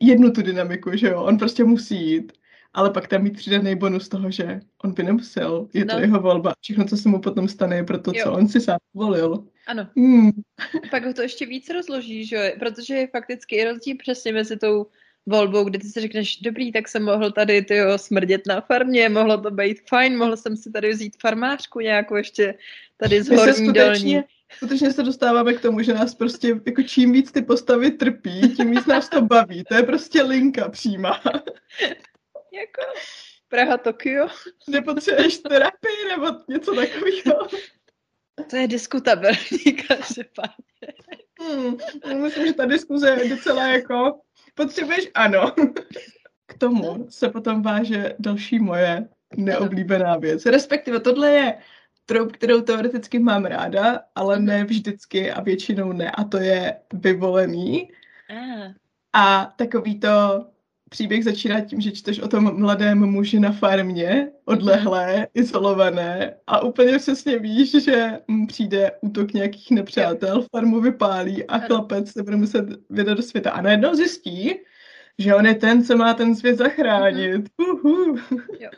jednu tu dynamiku, že jo, on prostě musí jít ale pak tam mít přidaný bonus toho, že on by nemusel, je no. to jeho volba. Všechno, co se mu potom stane, je pro to, jo. co on si sám volil. Ano. Hmm. pak ho to ještě víc rozloží, že protože je fakticky rozdíl přesně mezi tou volbou, kdy ty si řekneš, dobrý, tak jsem mohl tady tyjo, smrdět na farmě, mohlo to být fajn, mohl jsem si tady vzít farmářku nějakou ještě tady z horní dolní. Skutečně se dostáváme k tomu, že nás prostě, jako čím víc ty postavy trpí, tím víc nás to baví. To je prostě linka přímá. Jako Praha, Tokio. Nepotřebuješ terapii nebo něco takového? To je diskutabilní každopádně. Hmm, myslím, že ta diskuze je docela jako potřebuješ ano. K tomu se potom váže další moje neoblíbená věc. Respektive tohle je trop, kterou teoreticky mám ráda, ale ne vždycky a většinou ne. A to je vyvolený. A takový to příběh začíná tím, že čteš o tom mladém muži na farmě, odlehlé, mhm. izolované a úplně přesně víš, že přijde útok nějakých nepřátel, farmu vypálí a chlapec se bude muset vydat do světa. A najednou zjistí, že on je ten, co má ten svět zachránit. Uh-huh. Jo.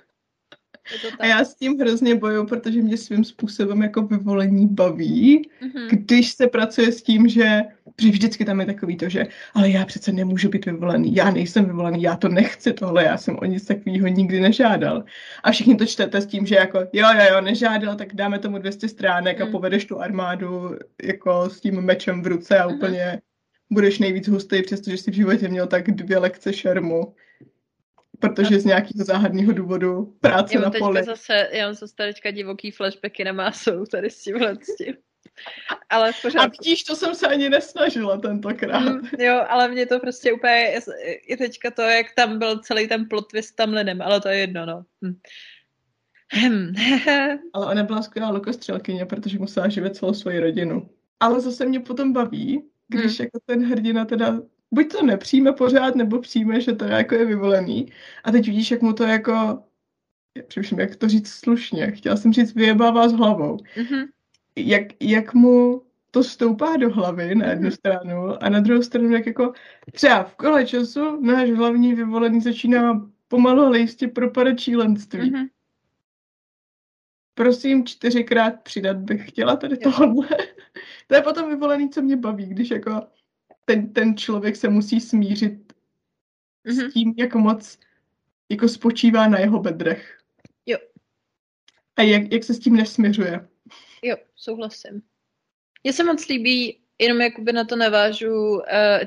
A já s tím hrozně boju, protože mě svým způsobem jako vyvolení baví, mm-hmm. když se pracuje s tím, že protože vždycky tam je takový to, že ale já přece nemůžu být vyvolený, já nejsem vyvolený, já to nechci tohle, já jsem o nic takového nikdy nežádal. A všichni to čtete s tím, že jako jo, jo, jo, nežádal, tak dáme tomu 200 stránek mm. a povedeš tu armádu jako s tím mečem v ruce a mm-hmm. úplně budeš nejvíc hustý, přestože jsi v životě měl tak dvě lekce šermu. Protože z nějakého záhadného důvodu práce já na poli. Zase, já mám zase teďka divoký flashbacky na másou tady s tímhle s tím. Ale v pořádku. A vidíš, to jsem se ani nesnažila tentokrát. Mm, jo, ale mě to prostě úplně, i teďka to, jak tam byl celý ten plot twist tam linem, ale to je jedno, no. Hm. Hm. Ale ona byla skvělá lukostřelkyně, protože musela živit celou svoji rodinu. Ale zase mě potom baví, když Hmm. jako ten hrdina teda buď to nepřijme pořád, nebo přijme, že to jako je vyvolený. A teď vidíš, jak mu to jako, přemýšlím, jak to říct slušně, chtěla jsem říct, vyjebává s hlavou. Mhm. Jak, jak mu to stoupá do hlavy na jednu Mhm. stranu a na druhou stranu, jak jako třeba v kole času náš hlavní vyvolený začíná pomalu ale jistě propadat šílenství. Mhm. Prosím, čtyřikrát přidat bych chtěla tady Jo. tohle. to je potom vyvolený, co mě baví, když jako ten, ten člověk se musí smířit Mhm. s tím, jak moc jako spočívá na jeho bedrech. Jo. A jak, jak se s tím nesměřuje. Jo, souhlasím. Mně se moc líbí, jenom jakoby na to navážu uh,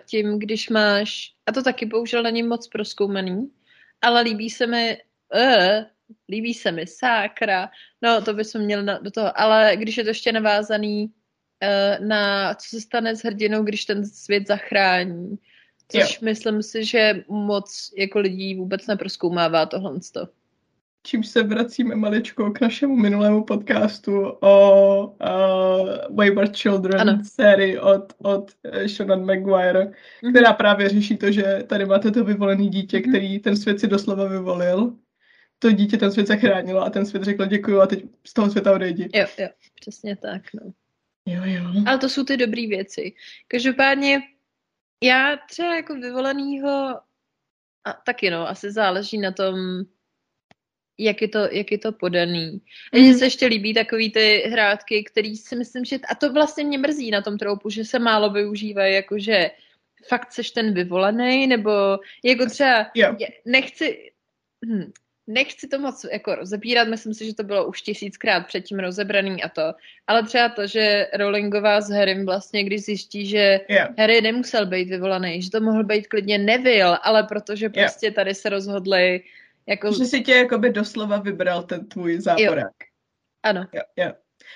tím, když máš, a to taky bohužel není moc proskoumaný, ale líbí se mi, uh, líbí se mi, sákra, no to bychom měli na, do toho, ale když je to ještě navázaný na co se stane s hrdinou, když ten svět zachrání, což myslím si, že moc jako lidí vůbec neproskoumává tohle. Čímž se vracíme maličko k našemu minulému podcastu o uh, Wayward Children Ano. sérii od, od eh, Sean Maguire, Mhm. která právě řeší to, že tady máte to vyvolené dítě, Mhm. který ten svět si doslova vyvolil. To dítě ten svět zachránilo a ten svět řekl děkuju a teď z toho světa odejdi. Jo, jo, přesně tak, no. Jo, jo. Ale to jsou ty dobré věci. Každopádně já třeba jako vyvolenýho, a taky no, asi záleží na tom, jak je to, jak je to podaný. A mně Mhm. se ještě líbí takový ty hrátky, který si myslím, že, a to vlastně mě mrzí na tom troupu, že se málo využívají, jakože fakt seš ten vyvolený, nebo jako třeba, je- nechci, hm, nechci to moc jako rozebírat, myslím si, že to bylo už tisíckrát předtím rozebraný a to, ale třeba to, že Rowlingová s Harrym vlastně, když zjistí, že Jo. Harry nemusel být vyvolaný, že to mohl být klidně Neville, ale protože prostě tady se rozhodli jako, Že si tě jakoby doslova vybral ten tvůj záporák. ano, Jo, jo.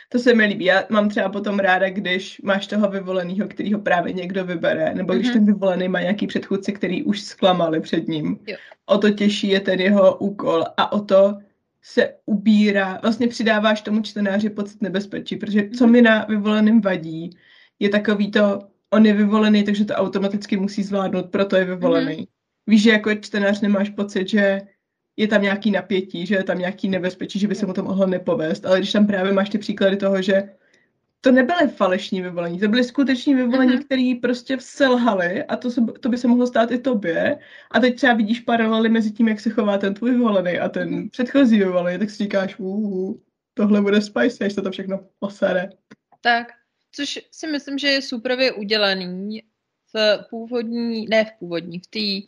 To se mi líbí. Já mám třeba potom ráda, když máš toho vyvoleného, kterýho právě někdo vybere, nebo když Mhm. ten vyvolený má nějaký předchůdce, který už zklamali před ním. Jo. O to těžší je ten jeho úkol a o to se ubírá, vlastně přidáváš tomu čtenáři pocit nebezpečí, protože co Mhm. mi na vyvoleném vadí, je takový to, on je vyvolený, takže to automaticky musí zvládnout, proto je vyvolený. Mhm. Víš, že jako čtenář nemáš pocit, že je tam nějaký napětí, že je tam nějaký nebezpečí, že by se mu to mohlo nepovést, ale když tam právě máš ty příklady toho, že to nebyly falešní vyvolení, to byly skuteční vyvolení, Mhm. který prostě selhali a to, se, to by se mohlo stát i tobě. A teď třeba vidíš paralely mezi tím, jak se chová ten tvůj vyvolený a ten Mhm. předchozí vyvolený, tak si říkáš, uh, tohle bude spicy, až se to všechno posere. tak, což si myslím, že je superově udělaný v původní, ne v původní, v té,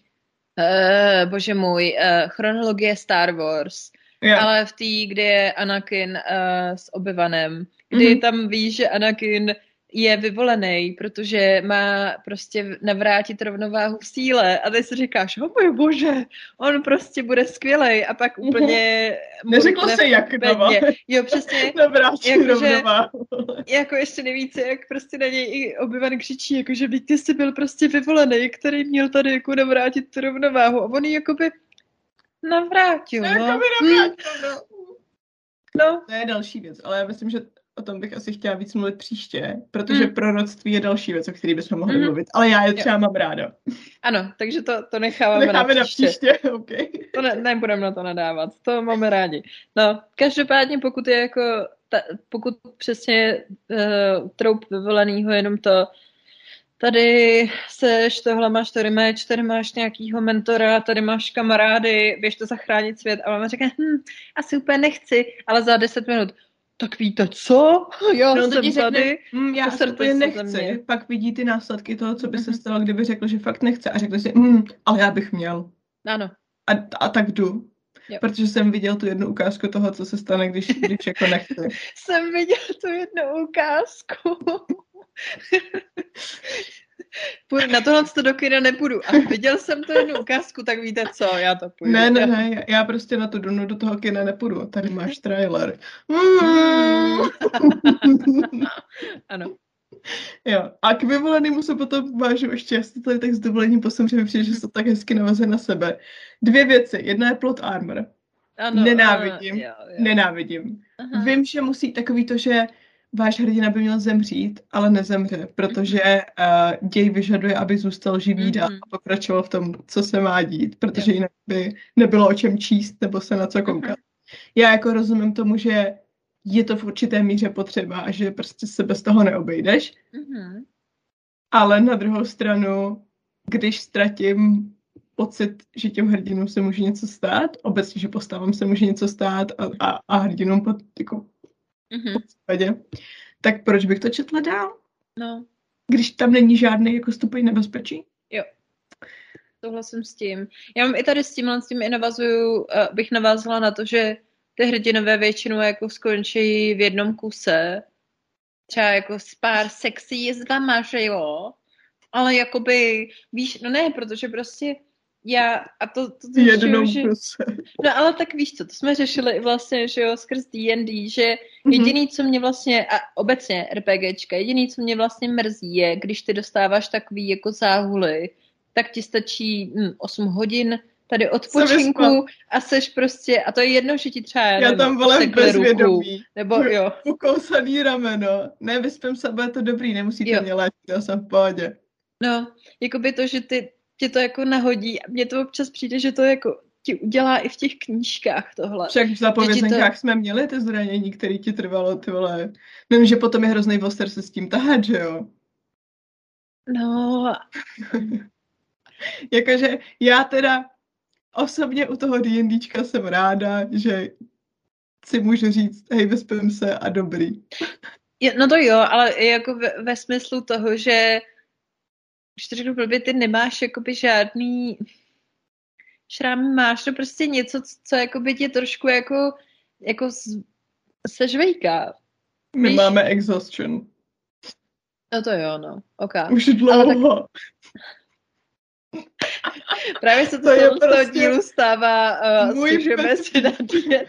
uh, bože můj, uh, chronologie Star Wars, Jo. ale v té, kde je Anakin uh, s Obi-Wanem, kdy Mhm. tam víš, že Anakin je vyvolený, protože má prostě navrátit rovnováhu v síle a ty si říkáš, oh můj bože, on prostě bude skvělej a pak úplně... Mhm. Neřeklo mrkne se jak. Nova. Jo, přesně, Navrátí Jakože- rovnováhu. jako ještě nevíce, jak prostě na něj i Obi-Wan křičí, jakože byť ty jsi byl prostě vyvolený, který měl tady jako navrátit tu rovnováhu a on ji jakoby navrátil, no. Jakoby Hm, navrátil, no. no. To je další věc, ale já myslím, že o tom bych asi chtěla víc mluvit příště, protože Mm. proroctví je další věc, o které bychom mohli Mhm. mluvit, ale já je třeba mám ráda. Ano, takže to, to necháváme, Necháme na příště. na příště, OK. To ne, nebudeme na to nadávat, to máme rádi. No, každopádně pokud je jako, ta, pokud přesně uh, troup vyvolenýho jenom to, tady seš, tohle máš tady meč, tady máš nějakýho mentora, tady máš kamarády, běž to zachránit svět a mama říká, hm, asi úplně nechci, ale za 10 minut, tak víte co? Já No, to jsem řekne, tady. Mm, já se za nechci. Pak vidí ty následky toho, co by se Mhm. stalo, kdyby řekl, že fakt nechce a řekl si, mm, ale já bych měl. Ano, A, a tak jdu. Jo. Protože jsem viděl tu jednu ukázku toho, co se stane, když, když jako nechci. jsem viděl tu jednu ukázku. na tohle to do kina nepůjdu. A viděl jsem to jednu ukázku, tak víte co, já to půjdu. Ne, ne, ne, já prostě na to Dunu do toho kina nepůjdu. Tady máš trailer. Mm. ano. Jo. A k vyvolenému se potom vážu ještě, já si tady tak s dovolením posem, že mi přijde, že se to tak hezky navazuje na sebe. Dvě věci. Jedna je plot armor. Ano, Nenávidím. Uh, jo, jo. Nenávidím. Aha. Vím, že musí takový to, že váš hrdina by měl zemřít, ale nezemře, protože uh, děj vyžaduje, aby zůstal živý dál Mhm. a pokračoval v tom, co se má dít, protože jinak by nebylo o čem číst nebo se na co koukat. Já jako rozumím tomu, že je to v určité míře potřeba a že prostě se bez toho neobejdeš, Mhm. ale na druhou stranu, když ztratím pocit, že těm hrdinům se může něco stát, obecně, že postavám se může něco stát a, a, a hrdinům pod, jako, Mhm. případě, tak proč bych to četla dál, No, když tam není žádný jako stupeň nebezpečí? souhlasím s tím. Já mám i tady s tímhle s tím i navazuju, uh, bych navázala na to, že ty hrdinové většinou jako skončí v jednom kuse. Třeba jako s pár sexy jízdama, že jo? Ale jakoby, víš, no ne, protože prostě já, a to, to, to Jednou že, kuse. No ale tak víš co, to jsme řešili i vlastně, že jo, skrz D&D, že Mhm. jediný, co mě vlastně, a obecně RPGčka, jediný, co mě vlastně mrzí je, když ty dostáváš takový jako záhuly, tak ti stačí hm, 8 hodin tady odpočinku a seš prostě, a to je jedno, že ti třeba, já, nevím, tam volám usekli ruku, bezvědomí. nebo jo, Pokousaný rameno. Ne, vyspím se, bude to dobrý, nemusíte Jo. mě léčit, já jsem v pohodě. no, jakoby to, že ty tě to jako nahodí a mně to občas přijde, že to jako ti udělá i v těch knížkách tohle. Však v zapovězenkách jsme měli ty zranění, které ti trvalo, ty vole. Nevím, že potom je hrozný voster se s tím tahat, že jo? No, Jakože já teda osobně u toho D&Dčka jsem ráda, že si můžu říct, hej, vyspím se a dobrý. No to jo, ale jako ve, ve smyslu toho, že když to řeknu blbě, ty nemáš jakoby žádný šrám, máš to prostě něco, co, jakoby tě trošku jako, jako z, sežvejká. My Víš? máme exhaustion. No to jo, no, ok. Už dlouho. Právě se to, To je to z toho prostě dílu stává, uh, můj pes. si na D&D.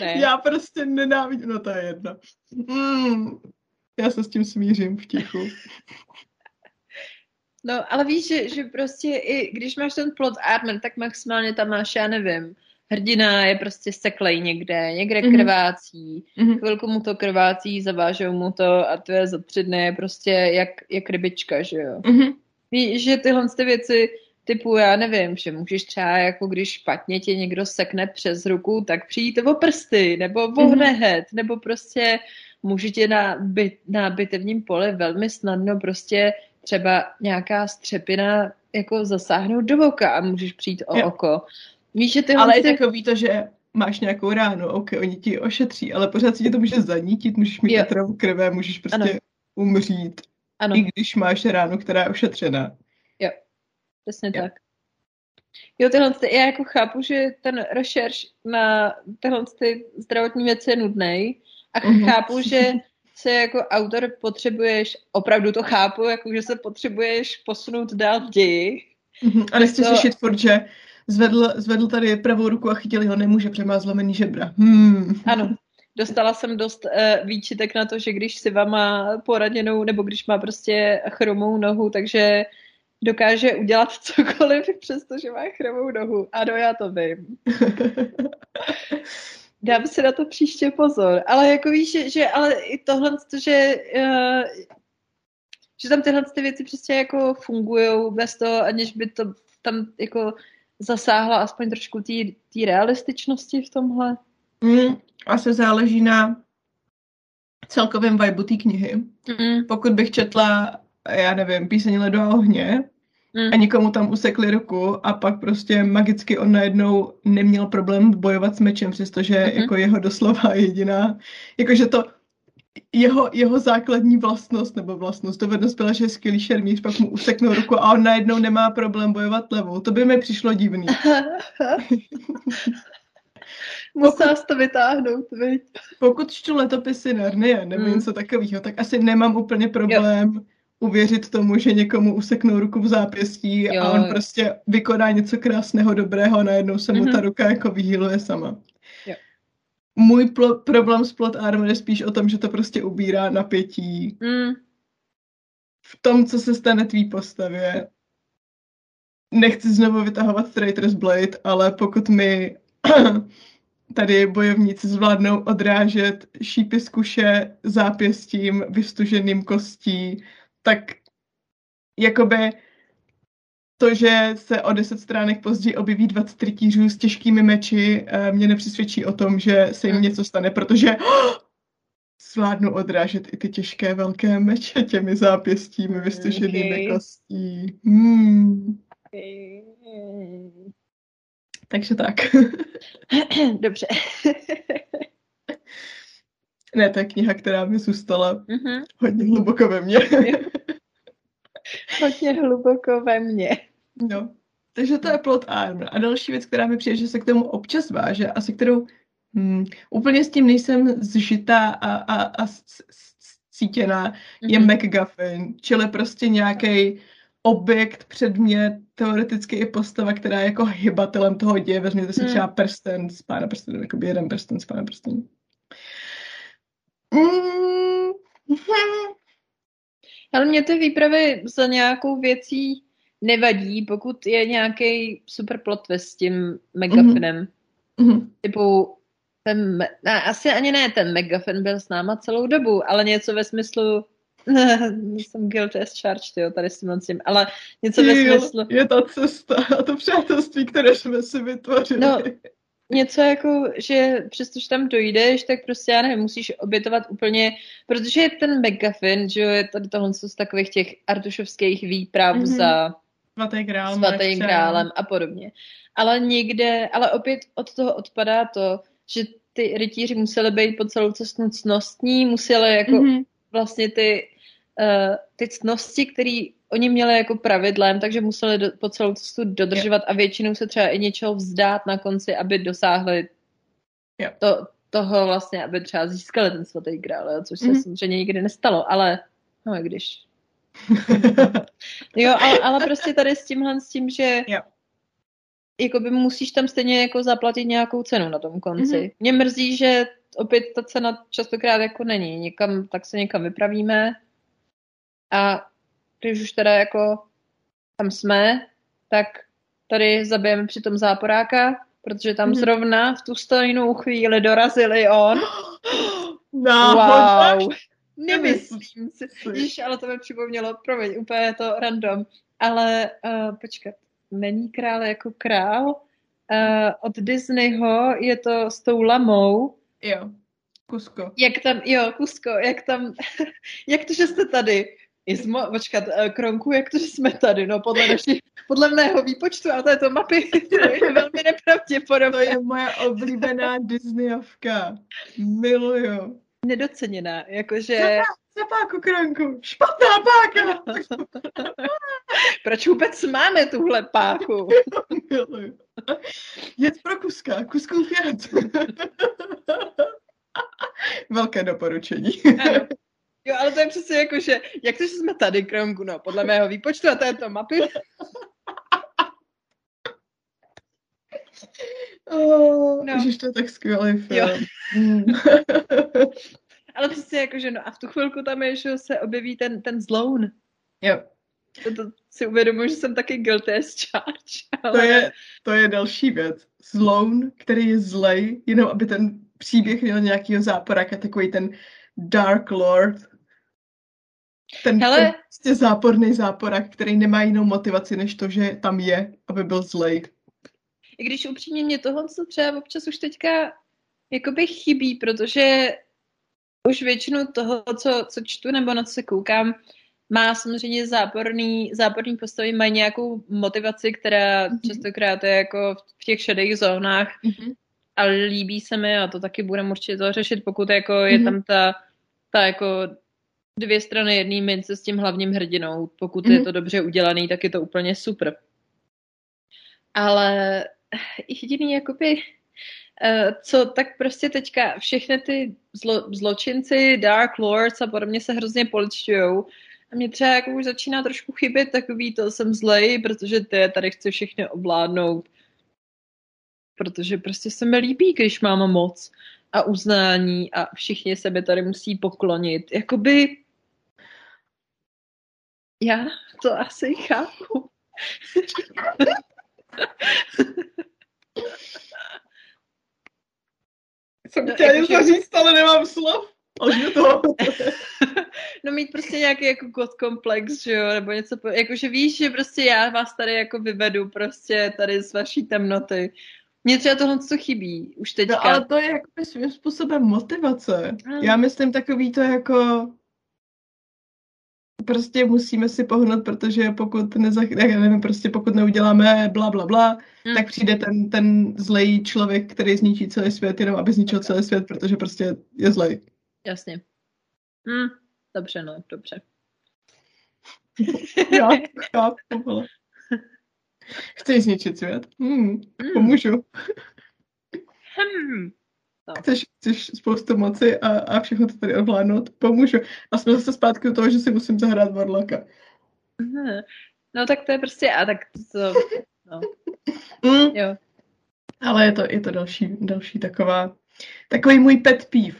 ne. Já prostě nenávidím, no to je jedno. Mm, já se s tím smířím v tichu. No, ale víš, že, že prostě i když máš ten plot armor, tak maximálně tam máš, já nevím, hrdina je prostě seklej někde, někde Mhm. krvácí, Mhm. chvilku mu to krvácí, zavážou mu to a to je za tři dny je prostě jak, jak rybička, že jo. Mhm. Víš, že tyhle ty věci typu, já nevím, že můžeš třeba, jako když špatně tě někdo sekne přes ruku, tak přijít o prsty, nebo o Mhm. hnehet, nebo prostě může tě na, byt, na bitevním poli velmi snadno prostě třeba nějaká střepina jako zasáhnout do oka a můžeš přijít o Jo. oko. Víš, že tyhle Ale je ty... takový to, že máš nějakou ránu, ok, oni ti ji ošetří, ale pořád si tě to může zanítit, můžeš mít Jo. otravu krve, můžeš prostě Ano. umřít, Ano, i když máš ránu, která je ošetřená. přesně Jo. tak. Jo, tyhle, ty, já jako chápu, že ten rešerš na tyhle ty zdravotní věci je nudný a Mhm. chápu, že se jako autor potřebuješ, opravdu to chápu, jako že se potřebuješ posunout dál v ději. Mhm. A nechci to- řešit furt, že zvedl, zvedl tady pravou ruku a chytili ho, nemůže, protože má zlomený žebra. Hmm. Ano, dostala jsem dost uh, výčitek na to, že když si má poraněnou, nebo když má prostě chromou nohu, takže dokáže udělat cokoliv, přestože má chromou nohu. Ano, já to vím. Dám si na to příště pozor. Ale jako víš, že, že ale i tohle, že, uh, že tam tyhle ty věci prostě jako fungují bez toho, aniž by to tam jako zasáhla aspoň trošku té realističnosti v tomhle. Hmm. Asi záleží na celkovém vibu té knihy. Mm, Pokud bych četla, já nevím, píseň Ledo a ohně mm. a někomu tam usekli ruku a pak prostě magicky on najednou neměl problém bojovat s mečem, přestože Mhm. jako jeho doslova jediná, jakože to jeho, jeho základní vlastnost nebo vlastnost, dovednost byla, že je skvělý šermíř, pak mu useknou ruku a on najednou nemá problém bojovat levou. To by mi přišlo divný. Musela jsi to vytáhnout, viď? Pokud čtu letopisy Narnie nebo Mm. něco takového, tak asi nemám úplně problém uvěřit tomu, že někomu useknou ruku v zápěstí jo. a on prostě vykoná něco krásného, dobrého a najednou se mu mm-hmm. ta ruka jako vyhýluje sama. Jo. Můj pl- problém s plot armor je spíš o tom, že to prostě ubírá napětí mm. v tom, co se stane tvý postavě. Nechci znovu vytahovat Traitor's Blade, ale pokud mi tady bojovníci zvládnou odrážet šípy z kuše zápěstím, vystuženým kostí, tak jakoby to, že se o deset stránek později objeví 20 rytířů s těžkými meči, eh, mě nepřesvědčí o tom, že se jim hmm. něco stane, protože oh, zvládnu odrážet i ty těžké velké meče těmi zápěstími vystuženými okay. kostí. Hmm. Okay. Takže tak. Dobře. ne, to je kniha, která mi zůstala mm-hmm. hodně hluboko ve mně. hodně hluboko ve mně. No. Takže to je plot armor. A další věc, která mi přijde, že se k tomu občas váže a se kterou hmm, úplně s tím nejsem zžitá a, a, a cítěná, mm-hmm. je mhm. McGuffin, čili prostě nějaký objekt, předmět, teoreticky i postava, která je jako hybatelem toho děje. Vezměte si hmm. třeba prsten z pána prstenů, jako jeden prsten z pána prstenů. Mm. Ale mě ty výpravy za nějakou věcí nevadí, pokud je nějaký super plot s tím megafinem. Mm-hmm. Typu ten, ne, asi ani ne ten megafin byl s náma celou dobu, ale něco ve smyslu jsem guilty as charged, jo, tady s tím, ale něco ve smyslu... Je ta cesta a to přátelství, které jsme si vytvořili. No, něco jako, že přestože tam dojdeš, tak prostě, já nevím, musíš obětovat úplně, protože je ten megafin, že jo, je tady tohle z takových těch artušovských výprav mm-hmm. za svatý grál, svatým grálem a podobně. Ale někde, ale opět od toho odpadá to, že ty rytíři museli být po celou cestu cnostní, museli jako mm-hmm. vlastně ty uh, ty cnosti, které oni měli jako pravidlem, takže museli do, po celou cestu dodržovat a většinou se třeba i něčeho vzdát na konci, aby dosáhli to, toho vlastně, aby třeba získali ten svatý grál, což se mm-hmm. samozřejmě nikdy nestalo, ale no i když. jo, ale, ale prostě tady s tímhle, s tím, že jo. jakoby musíš tam stejně jako zaplatit nějakou cenu na tom konci. Mm-hmm. Mě mrzí, že opět ta cena častokrát jako není. Někam, tak se někam vypravíme, a když už teda jako tam jsme, tak tady zabijeme při tom záporáka, protože tam mm-hmm. zrovna v tu stejnou chvíli dorazili on. No, wow. Nemyslím si. Ježiš, ale to mi připomnělo, promiň, úplně to random. Ale uh, počkat, není král jako král? Uh, od Disneyho je to s tou lamou. Jo, Kusko. Jak tam, jo, Kusko, jak tam, jak to, že jste tady? Ismo, počkat, eh, Kronku, jak to, že jsme tady? No podle, naši, podle mého výpočtu a této mapy to je velmi nepravděpodobné. To je moje oblíbená Disneyovka. Miluju. Nedoceněná, jakože... Za páku, Kronku. Špatná páka. Proč vůbec máme tuhle páku? Miluju. Jet pro Kuska, Kuskou Fiat. Velké doporučení. Ano. Jo, ale to je přesně jako, že jak to, že jsme tady, Kromku, no, podle mého výpočtu a této mapy. Oh, no. Ježiš, to je tak skvělý film. Jo. Mm. ale přesně jako, že no a v tu chvilku tam je, že se objeví ten, ten zloun. Jo. To, to si uvědomuji, že jsem taky guilty as charge. Ale... To, je, to je další věc. Zloun, který je zlej, jenom aby ten příběh měl nějakýho záporaka, takový ten Dark Lord, ten, Hele, ten prostě záporný záporak, který nemá jinou motivaci, než to, že tam je, aby byl zlej. I když upřímně mě tohle co třeba občas už teďka jakoby chybí, protože už většinu toho, co, co čtu nebo na co se koukám, má samozřejmě záporný, záporný postavy, mají nějakou motivaci, která mm-hmm. častokrát je jako v těch šedých zónách, mm-hmm. ale líbí se mi a to taky budeme určitě to řešit, pokud jako mm-hmm. je tam ta, ta jako dvě strany jedné mince s tím hlavním hrdinou. Pokud mm-hmm. je mhm. to dobře udělaný, tak je to úplně super. Ale jediný jakoby, uh, co tak prostě teďka všechny ty zlo, zločinci, Dark Lords a podobně se hrozně poličujou, A mě třeba jako už začíná trošku chybět takový to, jsem zlej, protože ty tady chci všechny ovládnout. Protože prostě se mi líbí, když mám moc a uznání a všichni se mi tady musí poklonit. Jakoby já to asi chápu. Jsem chtěla něco že... říct, ale nemám slov. to. no mít prostě nějaký jako god komplex, že jo, nebo něco, jakože víš, že prostě já vás tady jako vyvedu prostě tady z vaší temnoty. Mně třeba tohle co chybí už teďka. No ale to je jako svým způsobem motivace. Hmm. Já myslím takový to jako prostě musíme si pohnout, protože pokud nezach, nevím, prostě pokud neuděláme bla, bla, bla, hmm. tak přijde ten, ten zlej člověk, který zničí celý svět, jenom aby zničil celý svět, protože prostě je zlej. Jasně. Hmm. Dobře, no, dobře. Já, já, Chceš zničit svět? Hmm, hmm. Pomůžu. Hmm. No. Chceš, chceš spoustu moci a, a všechno to tady ovládnout? Pomůžu. A jsme zase zpátky u toho, že si musím zahrát Warlocka. No tak to je prostě, a tak to, no. Mm. Jo. Ale je to, je to další, další taková, takový můj pet peeve.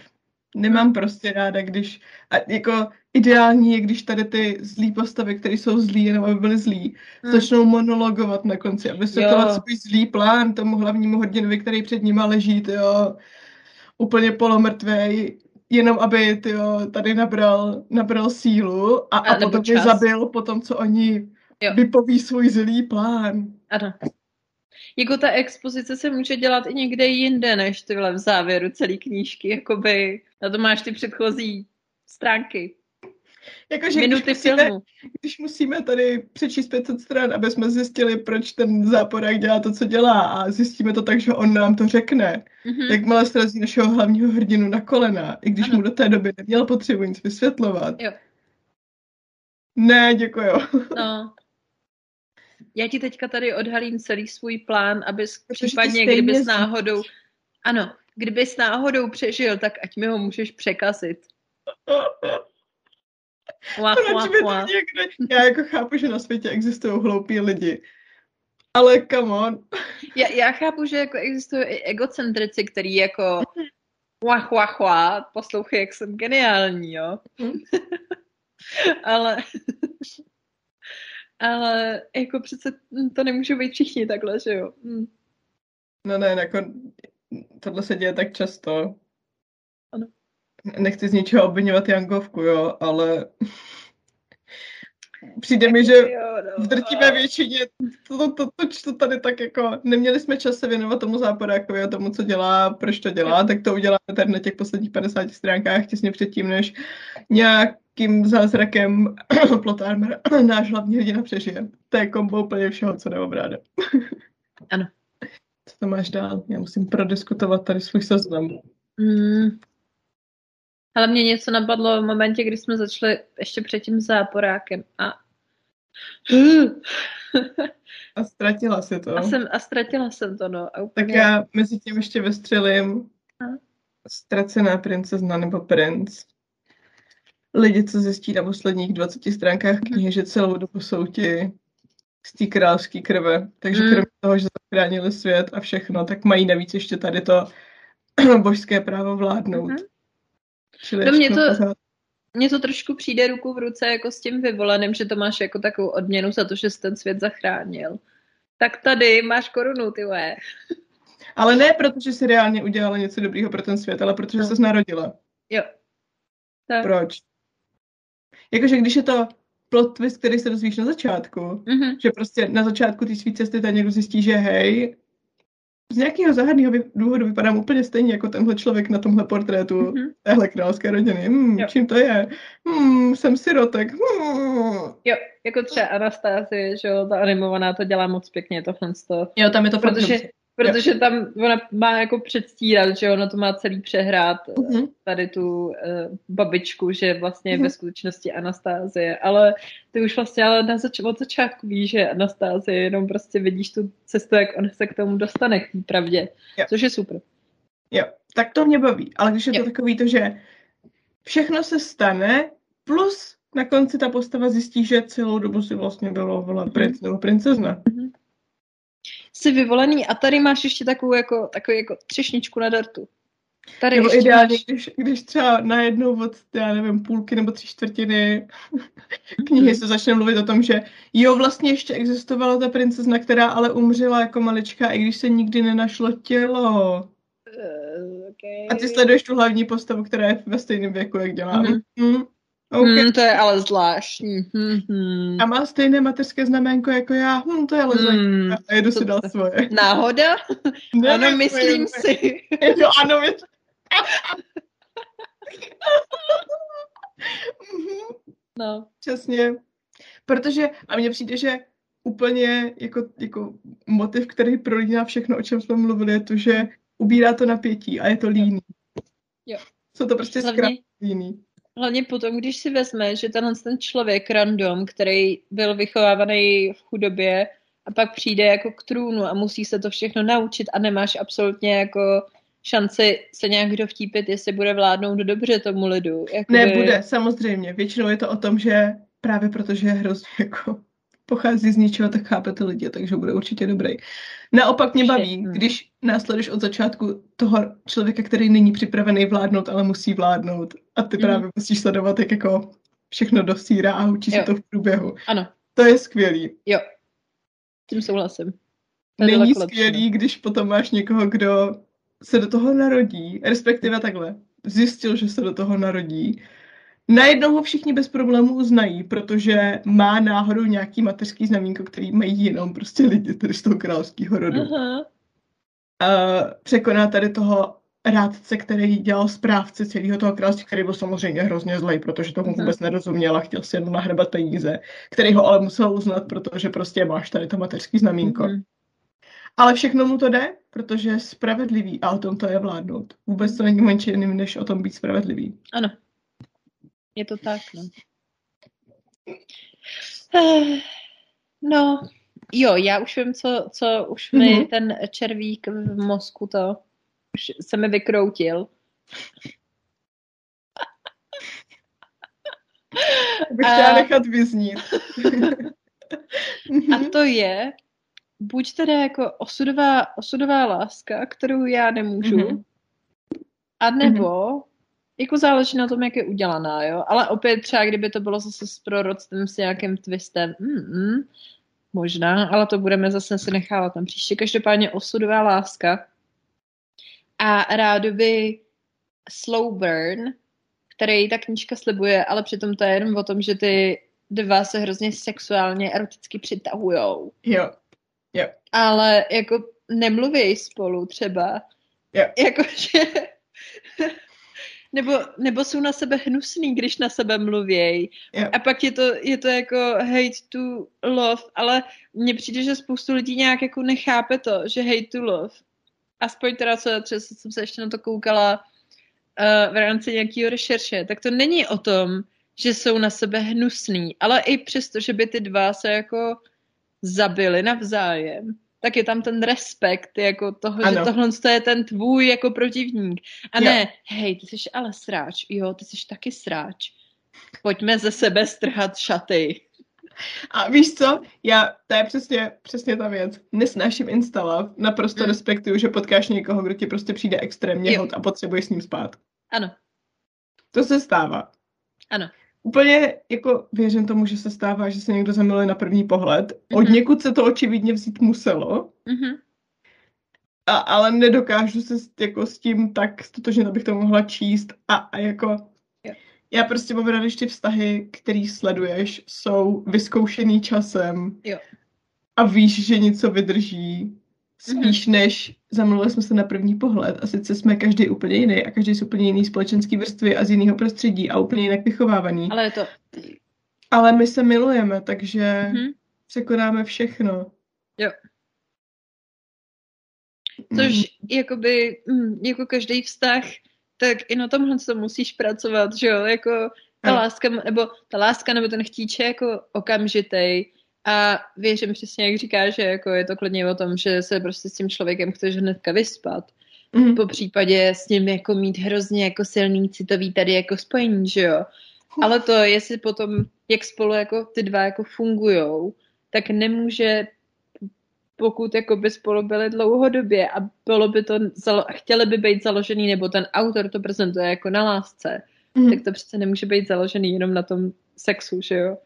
Nemám prostě ráda, když, a jako ideální je, když tady ty zlý postavy, které jsou zlí, jenom aby byly zlí, hmm. začnou monologovat na konci a vysvětlovat svůj zlý plán tomu hlavnímu hrdinovi, který před nima leží, jo, úplně polomrtvej, jenom aby tyjo, tady nabral, nabral sílu a, a, a potom je zabil po tom, co oni jo. vypoví svůj zlý plán. Ano. Jako ta expozice se může dělat i někde jinde, než tyhle v závěru celé knížky, jakoby na to máš ty předchozí stránky. Jakože Minuty když musíme, filmu. Když musíme tady přečíst 500 stran, aby jsme zjistili, proč ten záporák dělá to, co dělá a zjistíme to tak, že on nám to řekne. Mm-hmm. Jakmile srazí našeho hlavního hrdinu na kolena, i když ano. mu do té doby neměl potřebu nic vysvětlovat. Jo. Ne, děkuju. No. Já ti teďka tady odhalím celý svůj plán, abys případně, kdybys náhodou... Ano, kdybys náhodou přežil, tak ať mi ho můžeš překazit. Proč by to někde... Já jako chápu, že na světě existují hloupí lidi. Ale come on. Já, já chápu, že jako existují i egocentrici, který jako wah, wah, wah, poslouchej, jak jsem geniální, jo. Hmm. ale ale jako přece to nemůžou být všichni takhle, že jo. Hm. No ne, jako tohle se děje tak často. Nechci z ničeho obvinovat Jangovku, jo, ale přijde mi, že no. v drtivé většině to, to, to, to, to tady tak jako, neměli jsme čas se věnovat tomu záporákovi a tomu, co dělá, proč to dělá, tak to uděláme tady na těch posledních 50 stránkách těsně předtím, než nějakým zázrakem Plot Armor náš hlavní hrdina přežije. To je kombo úplně všeho, co neobráde. ano. Co to máš dál? Já musím prodiskutovat tady svůj seznam. Mm, ale mě něco napadlo v momentě, kdy jsme začali ještě před tím záporákem a a ztratila si to. A, jsem, a ztratila jsem to, no. A úplně... Tak já mezi tím ještě vystřelím a? ztracená princezna nebo princ. Lidi, co zjistí na posledních 20 stránkách knihy, že celou dobu jsou ti z té královské krve. Takže mm. kromě toho, že zachránili svět a všechno, tak mají navíc ještě tady to božské právo vládnout. Mm-hmm. Čili no mě to, mně to trošku přijde ruku v ruce jako s tím vyvoleným, že to máš jako takovou odměnu za to, že jsi ten svět zachránil. Tak tady máš korunu, ty ve. Ale ne protože jsi reálně udělala něco dobrého pro ten svět, ale protože no. jsi narodila. Jo. Tak. Proč? Jakože když je to plot twist, který se dozvíš na začátku, mm-hmm. že prostě na začátku ty svý cesty tady někdo zjistí, že hej, z nějakého záhadného důvodu vypadám úplně stejně jako tenhle člověk na tomhle portrétu mm-hmm. téhle královské rodiny. Hmm, čím to je? Hmm, jsem sirotek. Hmm. Jo, jako třeba Anastázie, že jo, ta animovaná to dělá moc pěkně, tohle. Jo, tam je to protože, Protože tam ona má jako předstírat, že ono to má celý přehrát uh-huh. tady tu uh, babičku, že vlastně uh-huh. ve skutečnosti Anastázie, ale ty už vlastně ale na zač- od začátku víš, že Anastázie, jenom prostě vidíš tu cestu, jak on se k tomu dostane, k té pravdě, jo. což je super. Jo, tak to mě baví, ale když je jo. to takový to, že všechno se stane, plus na konci ta postava zjistí, že celou dobu si vlastně bylo vole, princ nebo princezna. Jsi vyvolený a tady máš ještě takovou jako, takovou jako třešničku na dortu. Tady Nebo ještě ideálně, máš... když, když třeba najednou od, já nevím, půlky nebo tři čtvrtiny knihy se začne mluvit o tom, že jo, vlastně ještě existovala ta princezna, která ale umřela jako malička, i když se nikdy nenašlo tělo. Uh, okay. A ty sleduješ tu hlavní postavu, která je ve stejném věku, jak dělá. Mhm. Mm, okay. Hmm, to je ale zvláštní. Hmm, hmm. A má stejné mateřské znaménko jako já. Hm, to je ale. Hmm, A jedu si dál svoje. Náhoda? Nevím, ano, myslím nevím. si. Jo, ano, my... Mhm. No. Přesně. Protože, a mně přijde, že úplně jako, jako motiv, který prolíná všechno, o čem jsme mluvili, je to, že ubírá to napětí a je to líný. Jo. Jsou to prostě zkrátka líný. Hlavně potom, když si vezme, že tenhle ten člověk random, který byl vychovávaný v chudobě a pak přijde jako k trůnu a musí se to všechno naučit a nemáš absolutně jako šanci se nějak dovtípit, jestli bude vládnout dobře tomu lidu. Jakoby... Nebude, samozřejmě. Většinou je to o tom, že právě protože je hrozně jako pochází z ničeho, tak chápe ty lidi, takže bude určitě dobrý. Naopak mě baví, když následuješ od začátku toho člověka, který není připravený vládnout, ale musí vládnout. A ty právě musíš sledovat, jak jako všechno dosírá a učí se to v průběhu. Ano, To je skvělý. jo. S tím souhlasím. Je Není daleko lepší, skvělý, když potom máš někoho, kdo se do toho narodí, respektive takhle, zjistil, že se do toho narodí. Najednou ho všichni bez problémů uznají, protože má náhodou nějaký mateřský znamínko, který mají jenom prostě lidi tedy z toho královského rodu. Aha. A překoná tady toho rádce, který dělal správce celého toho království, který byl samozřejmě hrozně zlej, protože tomu vůbec nerozuměl a chtěl si jenom nahrabat peníze, který ho ale musel uznat, protože prostě máš tady to mateřský znamínko. Mhm. Ale všechno mu to jde, protože je spravedlivý a o tom to je vládnout. Vůbec to není jiným, než o tom být spravedlivý. Ano. Je to tak, no. Eh, No, jo, já už vím, co, co už mi Mhm. ten červík v mozku to už se mi vykroutil. Bych A- chtěla nechat vyznít. A to je buď teda jako osudová, osudová láska, kterou já nemůžu, Mhm. a nebo jako záleží na tom, jak je udělaná, jo. Ale opět třeba, kdyby to bylo zase s proroctvím s nějakým twistem, mm, možná, ale to budeme zase si nechávat na příště. Každopádně osudová láska a rádoby slow burn, který ta knížka slibuje, ale přitom to je jenom o tom, že ty dva se hrozně sexuálně, eroticky přitahujou. Jo. Jo. Ale jako nemluví spolu třeba. Jo. Jakože... nebo, nebo jsou na sebe hnusný, když na sebe mluvějí. Jo. A pak je to, je to jako hate to love, ale mně přijde, že spoustu lidí nějak jako nechápe to, že hate to love. Aspoň teda, co třeba jsem se ještě na to koukala uh, v rámci nějakého rešerše, tak to není o tom, že jsou na sebe hnusný, ale i přesto, že by ty dva se jako zabili navzájem, tak je tam ten respekt jako toho, Ano. že tohle je ten tvůj jako protivník. A Jo. ne, hej, ty jsi ale sráč, jo, ty jsi taky sráč. Pojďme ze sebe strhat šaty. A víš co? Já, to je přesně, přesně ta věc. Nesnáším instala. Naprosto Mm. respektuju, že potkáš někoho, kdo ti prostě přijde extrémně hot a potřebuješ s ním spát. Ano, To se stává. ano. Úplně jako věřím tomu, že se stává, že se někdo zamiluje na první pohled. Od Mhm. někud se to očividně vzít muselo, Mhm. a, ale nedokážu se s- jako s tím tak stotožnit, abych to mohla číst a, a jako Jo. já prostě mám ráda, když ty vztahy, který sleduješ, jsou vyzkoušený časem Jo. a víš, že něco vydrží spíš Mhm. než zamluvili jsme se na první pohled a sice jsme každý úplně jiný a každý z úplně jiný společenský vrstvy a z jiného prostředí a úplně jinak vychovávaný. Ale je to... Ale my se milujeme, takže Mhm. překonáme všechno. Jo. Mm. Což jakoby, mm, jako každý vztah, tak i na tomhle to musíš pracovat, že jo, jako ta Ano. láska, nebo ta láska, nebo ten chtíč je jako okamžitej a věřím přesně, jak říkáš, že jako je to klidně o tom, že se prostě s tím člověkem chceš hnedka vyspat. Mm. Po případě s ním jako mít hrozně jako silný citový tady jako spojení, že jo. Ale to, jestli potom, jak spolu jako ty dva jako fungujou, tak nemůže, pokud jako by spolu byli dlouhodobě a bylo by to, chtěli by být založený, nebo ten autor to prezentuje jako na lásce, mm. tak to přece nemůže být založený jenom na tom sexu, že jo?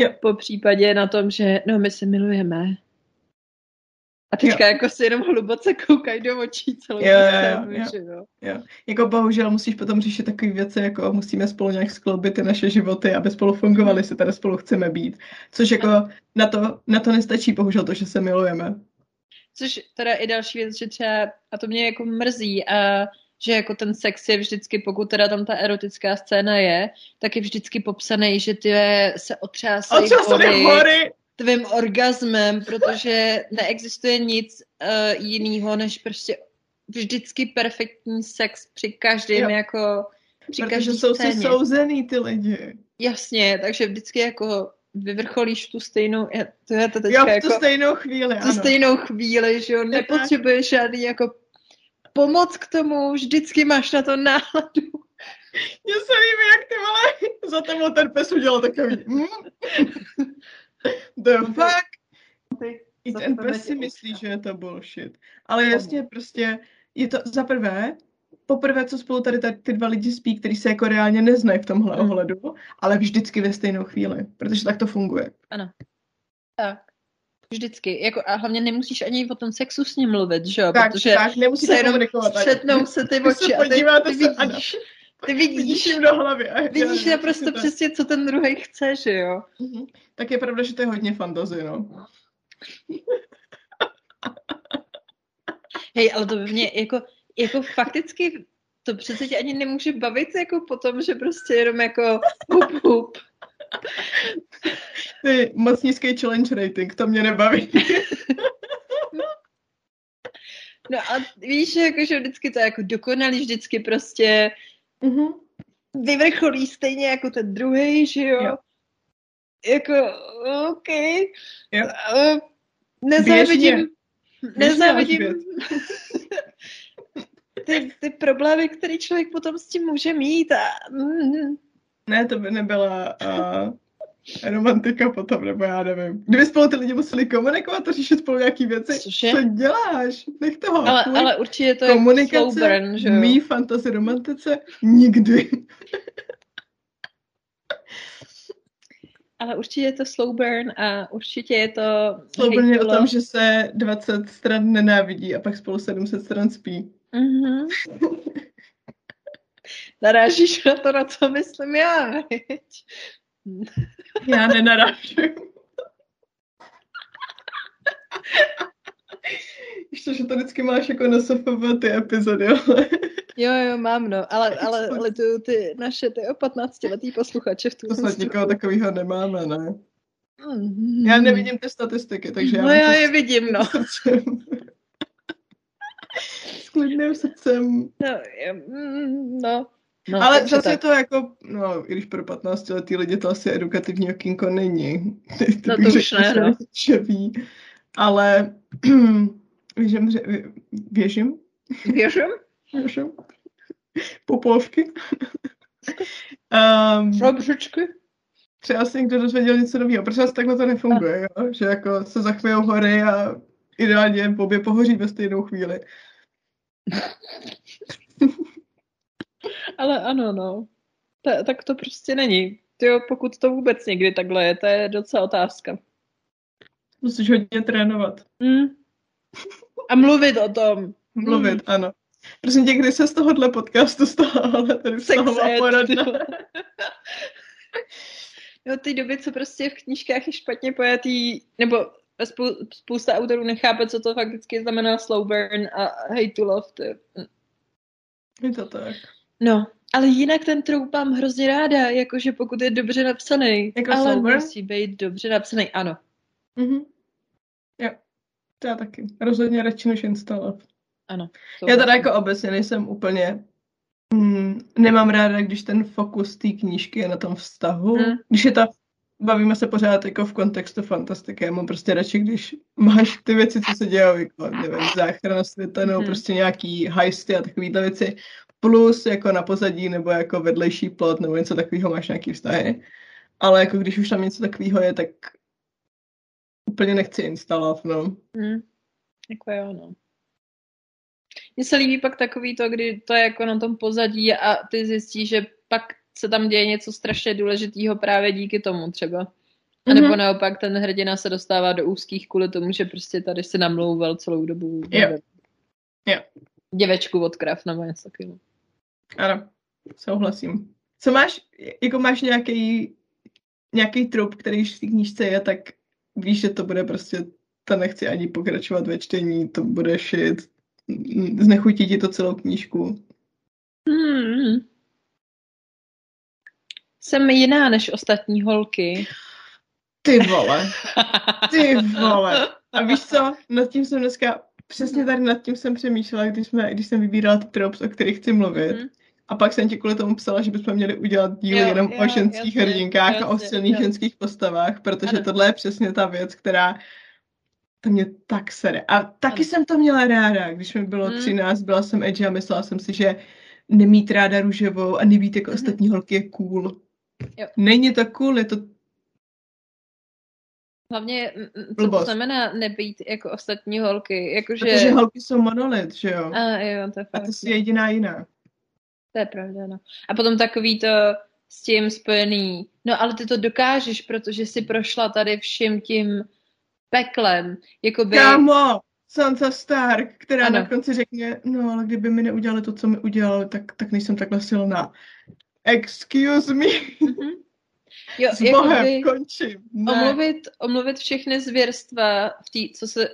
Jo. Po případě na tom, že no my se milujeme. A teďka jo. jako si jenom hluboce koukají do očí celou jo, jo, jo, že jo. jo. Jako bohužel musíš potom řešit takové věci, jako musíme spolu nějak skloubit ty naše životy, aby spolu fungovali, se tady spolu chceme být. Což jako na to, na to nestačí bohužel to, že se milujeme. Což teda i další věc, že třeba, a to mě jako mrzí, a že jako ten sex je vždycky, pokud teda tam ta erotická scéna je, tak je vždycky popsaný, že ty se otřásají hory, hory tvým orgasmem, protože neexistuje nic uh, jiného, než prostě vždycky perfektní sex při každém jo. jako při Protože jsou scéně. si souzený ty lidi. Jasně, takže vždycky jako vyvrcholíš tu stejnou, to je to teďka jo, v tu jako, stejnou chvíli, tu ano. stejnou chvíli, že jo, nepotřebuješ žádný jako pomoc k tomu, vždycky máš na to náladu. Mně se líbí, jak ty vole za tebou ten pes udělal takový. Mm. The fuck? I ten pes si myslí, že je to bullshit. Ale jasně, prostě je to za prvé, poprvé, co spolu tady, tady ty dva lidi spí, kteří se jako reálně neznají v tomhle hmm. ohledu, ale vždycky ve stejnou chvíli, protože tak to funguje. Ano. Tak. Vždycky. Jako, a hlavně nemusíš ani o tom sexu s ním mluvit, že jo? Tak, Protože tak, nemusíte se jenom střetnou se ty oči se a ty, ty vidíš. Ty vidíš, vidíš do hlavy. A vidíš já, naprosto přesně, co ten druhý chce, že jo? Mm-hmm. Tak je pravda, že to je hodně fantazy, no. Hej, ale to by mě jako, jako fakticky to přece tě ani nemůže bavit jako potom, že prostě jenom jako hup, hup. Ty moc nízký challenge rating, to mě nebaví. no a víš, jako, že vždycky to je jako dokonalý, vždycky prostě mm-hmm. vyvrcholí stejně jako ten druhý, že jo? jo. Jako, OK. Jo. Uh, nezávidím. Nezávidím. ty, ty problémy, které člověk potom s tím může mít. A, mm, ne, to by nebyla uh, romantika potom, nebo já nevím. Kdyby spolu ty lidi museli komunikovat a řešit spolu nějaký věci, Cože? co děláš? Nech toho. Ale, ale určitě to Komunikace, je slow burn, že jo? mý fantasy romantice nikdy. ale určitě je to slow burn a určitě je to... Slow burn je o tom, že se 20 stran nenávidí a pak spolu 700 stran spí. Mm-hmm. Narážíš na to, na co myslím já, veď? Já nenarážím. Ještě, že to vždycky máš jako na SFV ty epizody, ale... Jo, jo, mám, no, ale, ale, ale tu, ty naše, ty o 15 letý posluchače v tu To snad nikoho takového nemáme, ne? Mm-hmm. Já nevidím ty statistiky, takže já... No já je vidím, no. S klidným srdcem. No, mm, no. No, ale zase tak. to jako, no, i když pro 15 letý lidi to asi edukativní okýnko není. no to už ne, no. Že ví. Ale věřím, věřím? Věřím? Věřím. Popovky. um. Třeba si někdo dozvěděl něco nového, protože asi takhle to nefunguje, jo? že jako se zachvějou hory a ideálně obě pohoří ve stejnou chvíli. Ale ano, no. Ta, tak to prostě není. Jo, pokud to vůbec někdy takhle je, to je docela otázka. Musíš hodně trénovat. Mm. A mluvit o tom. Mluvit, mm. ano. Prosím tě, kdy se z tohohle podcastu stala, ale tady stala poradna. Jo, ty doby, co prostě v knížkách je špatně pojatý, nebo spou- spousta autorů nechápe, co to fakticky znamená slow burn a hate to love. To... Je to tak. No, ale jinak ten troup mám hrozně ráda, jakože pokud je dobře napsaný. Jako ale burn? musí být dobře napsaný, ano. Mhm. Jo, to já taky. Rozhodně radši než instalovat. Ano. Já teda jako obecně nejsem úplně mm, nemám ráda, když ten fokus té knížky je na tom vztahu. Mm. Když je to, bavíme se pořád jako v kontextu fantastiky. Já mám prostě radši, když máš ty věci, co se dějí, jako, nevím, záchrana světa, nebo mm. prostě nějaký heisty a takovýhle věci. Plus jako na pozadí nebo jako vedlejší plot nebo něco takového máš nějaký vztahy. Ale jako když už tam něco takového je, tak úplně nechci instalovat, no. Hmm. Jako jo, no. Mně se líbí pak takový to, kdy to je jako na tom pozadí a ty zjistíš, že pak se tam děje něco strašně důležitého právě díky tomu třeba. A nebo mm-hmm. naopak ten hrdina se dostává do úzkých kvůli tomu, že prostě tady se namlouval celou dobu. Jo. jo. Děvečku od krav nebo něco takového. Ano, souhlasím. Co máš, jako máš nějaký nějaký trup, který v té knížce je, tak víš, že to bude prostě, to nechci ani pokračovat ve čtení, to bude šit, znechutí ti to celou knížku. Hmm. Jsem jiná než ostatní holky. Ty vole. Ty vole. A víš co, nad tím jsem dneska, přesně tady nad tím jsem přemýšlela, když, jsme, když jsem vybírala ty tropes, o kterých chci mluvit. Mm. A pak jsem ti kvůli tomu psala, že bychom měli udělat díl jo, jenom jo, o ženských jasně, hrdinkách jasně, a o silných jasně. ženských postavách, protože ano. tohle je přesně ta věc, která to mě tak sere. A taky ano. jsem to měla ráda, když mi bylo hmm. 13, byla jsem edgy a myslela jsem si, že nemít ráda růžovou a nebýt jako hmm. ostatní holky je cool. Jo. Není to cool, je to Hlavně, co Blbost. to znamená nebýt jako ostatní holky? Jakože... Protože holky jsou monolit, že jo? A, jo to je a ty jsi jediná jiná. To je pravda, no. A potom takový to s tím spojený, no ale ty to dokážeš, protože jsi prošla tady vším tím peklem. Jakoby... Kámo, Sansa Stark, která ano. na konci řekne, no ale kdyby mi neudělali to, co mi udělali, tak, tak nejsem takhle silná. Excuse me. Mm-hmm. Jo, S Bohem, jakoby, končím. Ne. Omluvit, omluvit všechny zvěrstva, v tý, co se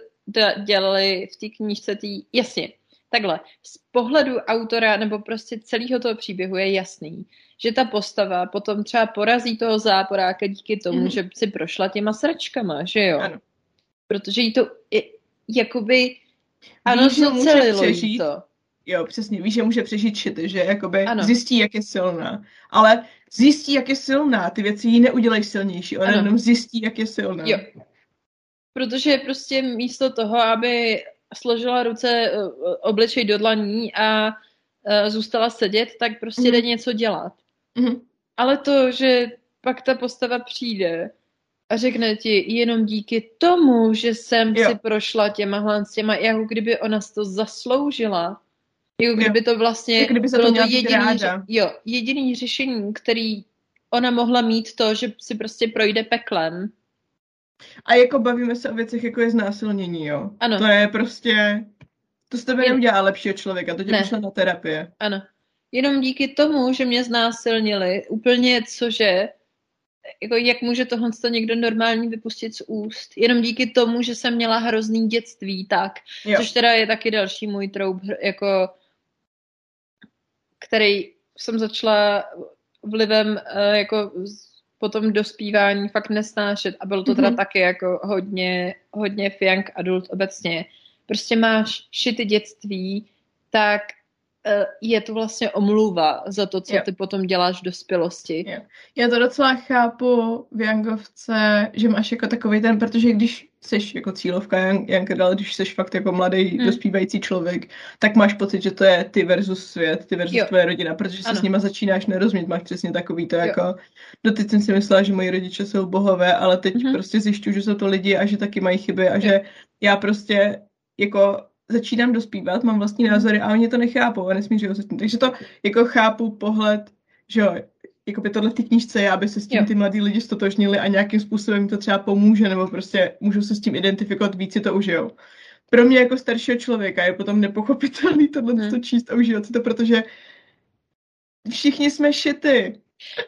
dělali v té knížce, tý, jasně, takhle, z pohledu autora nebo prostě celého toho příběhu je jasný, že ta postava potom třeba porazí toho záporáka díky tomu, mm. že si prošla těma sračkama, že jo? Ano. Protože jí to je, jakoby ano, zacelilo jí to. Jo, přesně, víš, že může přežít šity, že jakoby ano. zjistí, jak je silná. Ale zjistí, jak je silná, ty věci jí neudělají silnější, ona ano. jenom zjistí, jak je silná. Jo. Protože prostě místo toho, aby složila ruce, eh, obličej do dlaní a eh, zůstala sedět, tak prostě mm. jde něco dělat. Mm. Ale to, že pak ta postava přijde a řekne ti jenom díky tomu, že jsem jo. si prošla těma s těma, jako kdyby ona to zasloužila. Jako kdyby to vlastně jako kdyby se bylo to, to jediný, ráda. jo, jediný řešení, který ona mohla mít to, že si prostě projde peklem a jako bavíme se o věcech, jako je znásilnění, jo? Ano. To je prostě, to z tebe Jen... neudělá lepšího člověka, to tě ne. pošle na terapie. Ano. Jenom díky tomu, že mě znásilnili, úplně cože, jako jak může tohle to někdo normální vypustit z úst? Jenom díky tomu, že jsem měla hrozný dětství, tak. Jo. Což teda je taky další můj troub, jako který jsem začala vlivem uh, jako potom dospívání fakt nesnášet a bylo to teda mm-hmm. taky jako hodně, hodně young adult obecně. Prostě máš šity dětství, tak eh, je to vlastně omluva za to, co jo. ty potom děláš v dospělosti. Jo. Já to docela chápu v Youngovce, že máš jako takový ten, protože když jsi jako cílovka ale když jsi fakt jako mladý, hmm. dospívající člověk, tak máš pocit, že to je ty versus svět, ty versus jo. tvoje rodina, protože se ano. s nima začínáš nerozumět, máš přesně takový to jo. jako, no teď jsem si myslela, že moji rodiče jsou bohové, ale teď hmm. prostě zjišťuju, že jsou to lidi a že taky mají chyby a jo. že já prostě jako začínám dospívat, mám vlastní názory a oni to nechápou a nesmířují se tím. Takže to jako chápu pohled, že jo, jako by tohle té knížce je, aby se s tím jo. ty mladí lidi stotožnili a nějakým způsobem jim to třeba pomůže, nebo prostě můžou se s tím identifikovat, víc si to užijou. Pro mě jako staršího člověka je potom nepochopitelný tohle hmm. to číst a užívat si to, protože všichni jsme šity.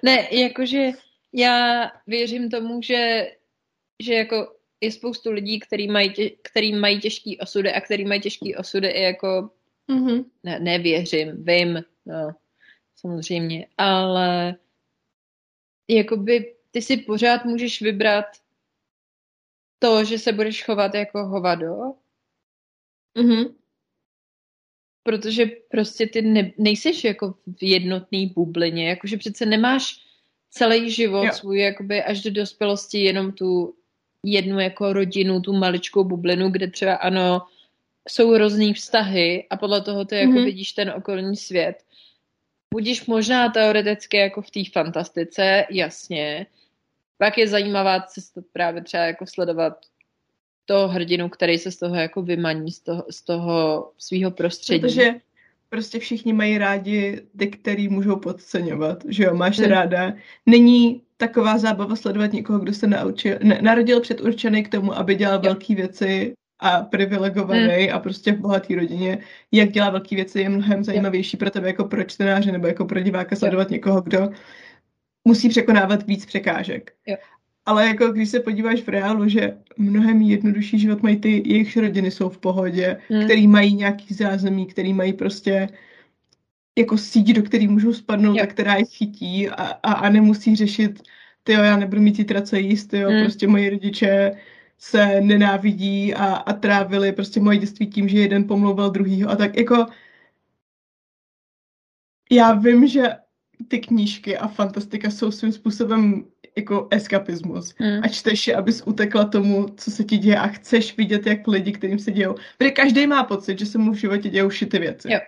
Ne, jakože já věřím tomu, že, že jako je spoustu lidí, který mají, tě, který mají těžký osudy a který mají těžký osudy i jako mm-hmm. ne, nevěřím, vím, no, samozřejmě, ale jakoby ty si pořád můžeš vybrat to, že se budeš chovat jako hovado. Mm-hmm. Protože prostě ty ne, nejseš jako v jednotný bublině, jakože přece nemáš celý život jo. svůj jakoby až do dospělosti jenom tu jednu jako rodinu, tu maličkou bublinu, kde třeba ano, jsou různý vztahy a podle toho ty mm-hmm. jako mhm. vidíš ten okolní svět. budíš možná teoreticky jako v té fantastice, jasně. Pak je zajímavá cesta právě třeba jako sledovat toho hrdinu, který se z toho jako vymaní, z toho, z toho svého prostředí. Protože prostě všichni mají rádi ty, který můžou podceňovat, že jo, máš hmm. ráda. Není taková zábava sledovat někoho, kdo se naučil, ne, narodil předurčený k tomu, aby dělal velké věci a privilegovaný hmm. a prostě v bohaté rodině, jak dělá velké věci, je mnohem zajímavější pro tebe jako pro čtenáře nebo jako pro diváka sledovat někoho, kdo musí překonávat víc překážek. Jo. Ale jako když se podíváš v reálu, že mnohem jednodušší život mají ty, jejich rodiny jsou v pohodě, hmm. který mají nějaký zázemí, který mají prostě jako síť, do který můžou spadnout jo. a která je chytí a, a, a nemusí řešit, ty já nebudu mít zítra co jíst, jo, hmm. prostě moji rodiče se nenávidí a, a trávili prostě moje dětství tím, že jeden pomlouval druhýho a tak jako já vím, že ty knížky a fantastika jsou svým způsobem jako eskapismus. Mm. A čteš je, abys utekla tomu, co se ti děje a chceš vidět, jak lidi, kterým se dějou. Protože každý má pocit, že se mu v životě dějou šity věci. Jo.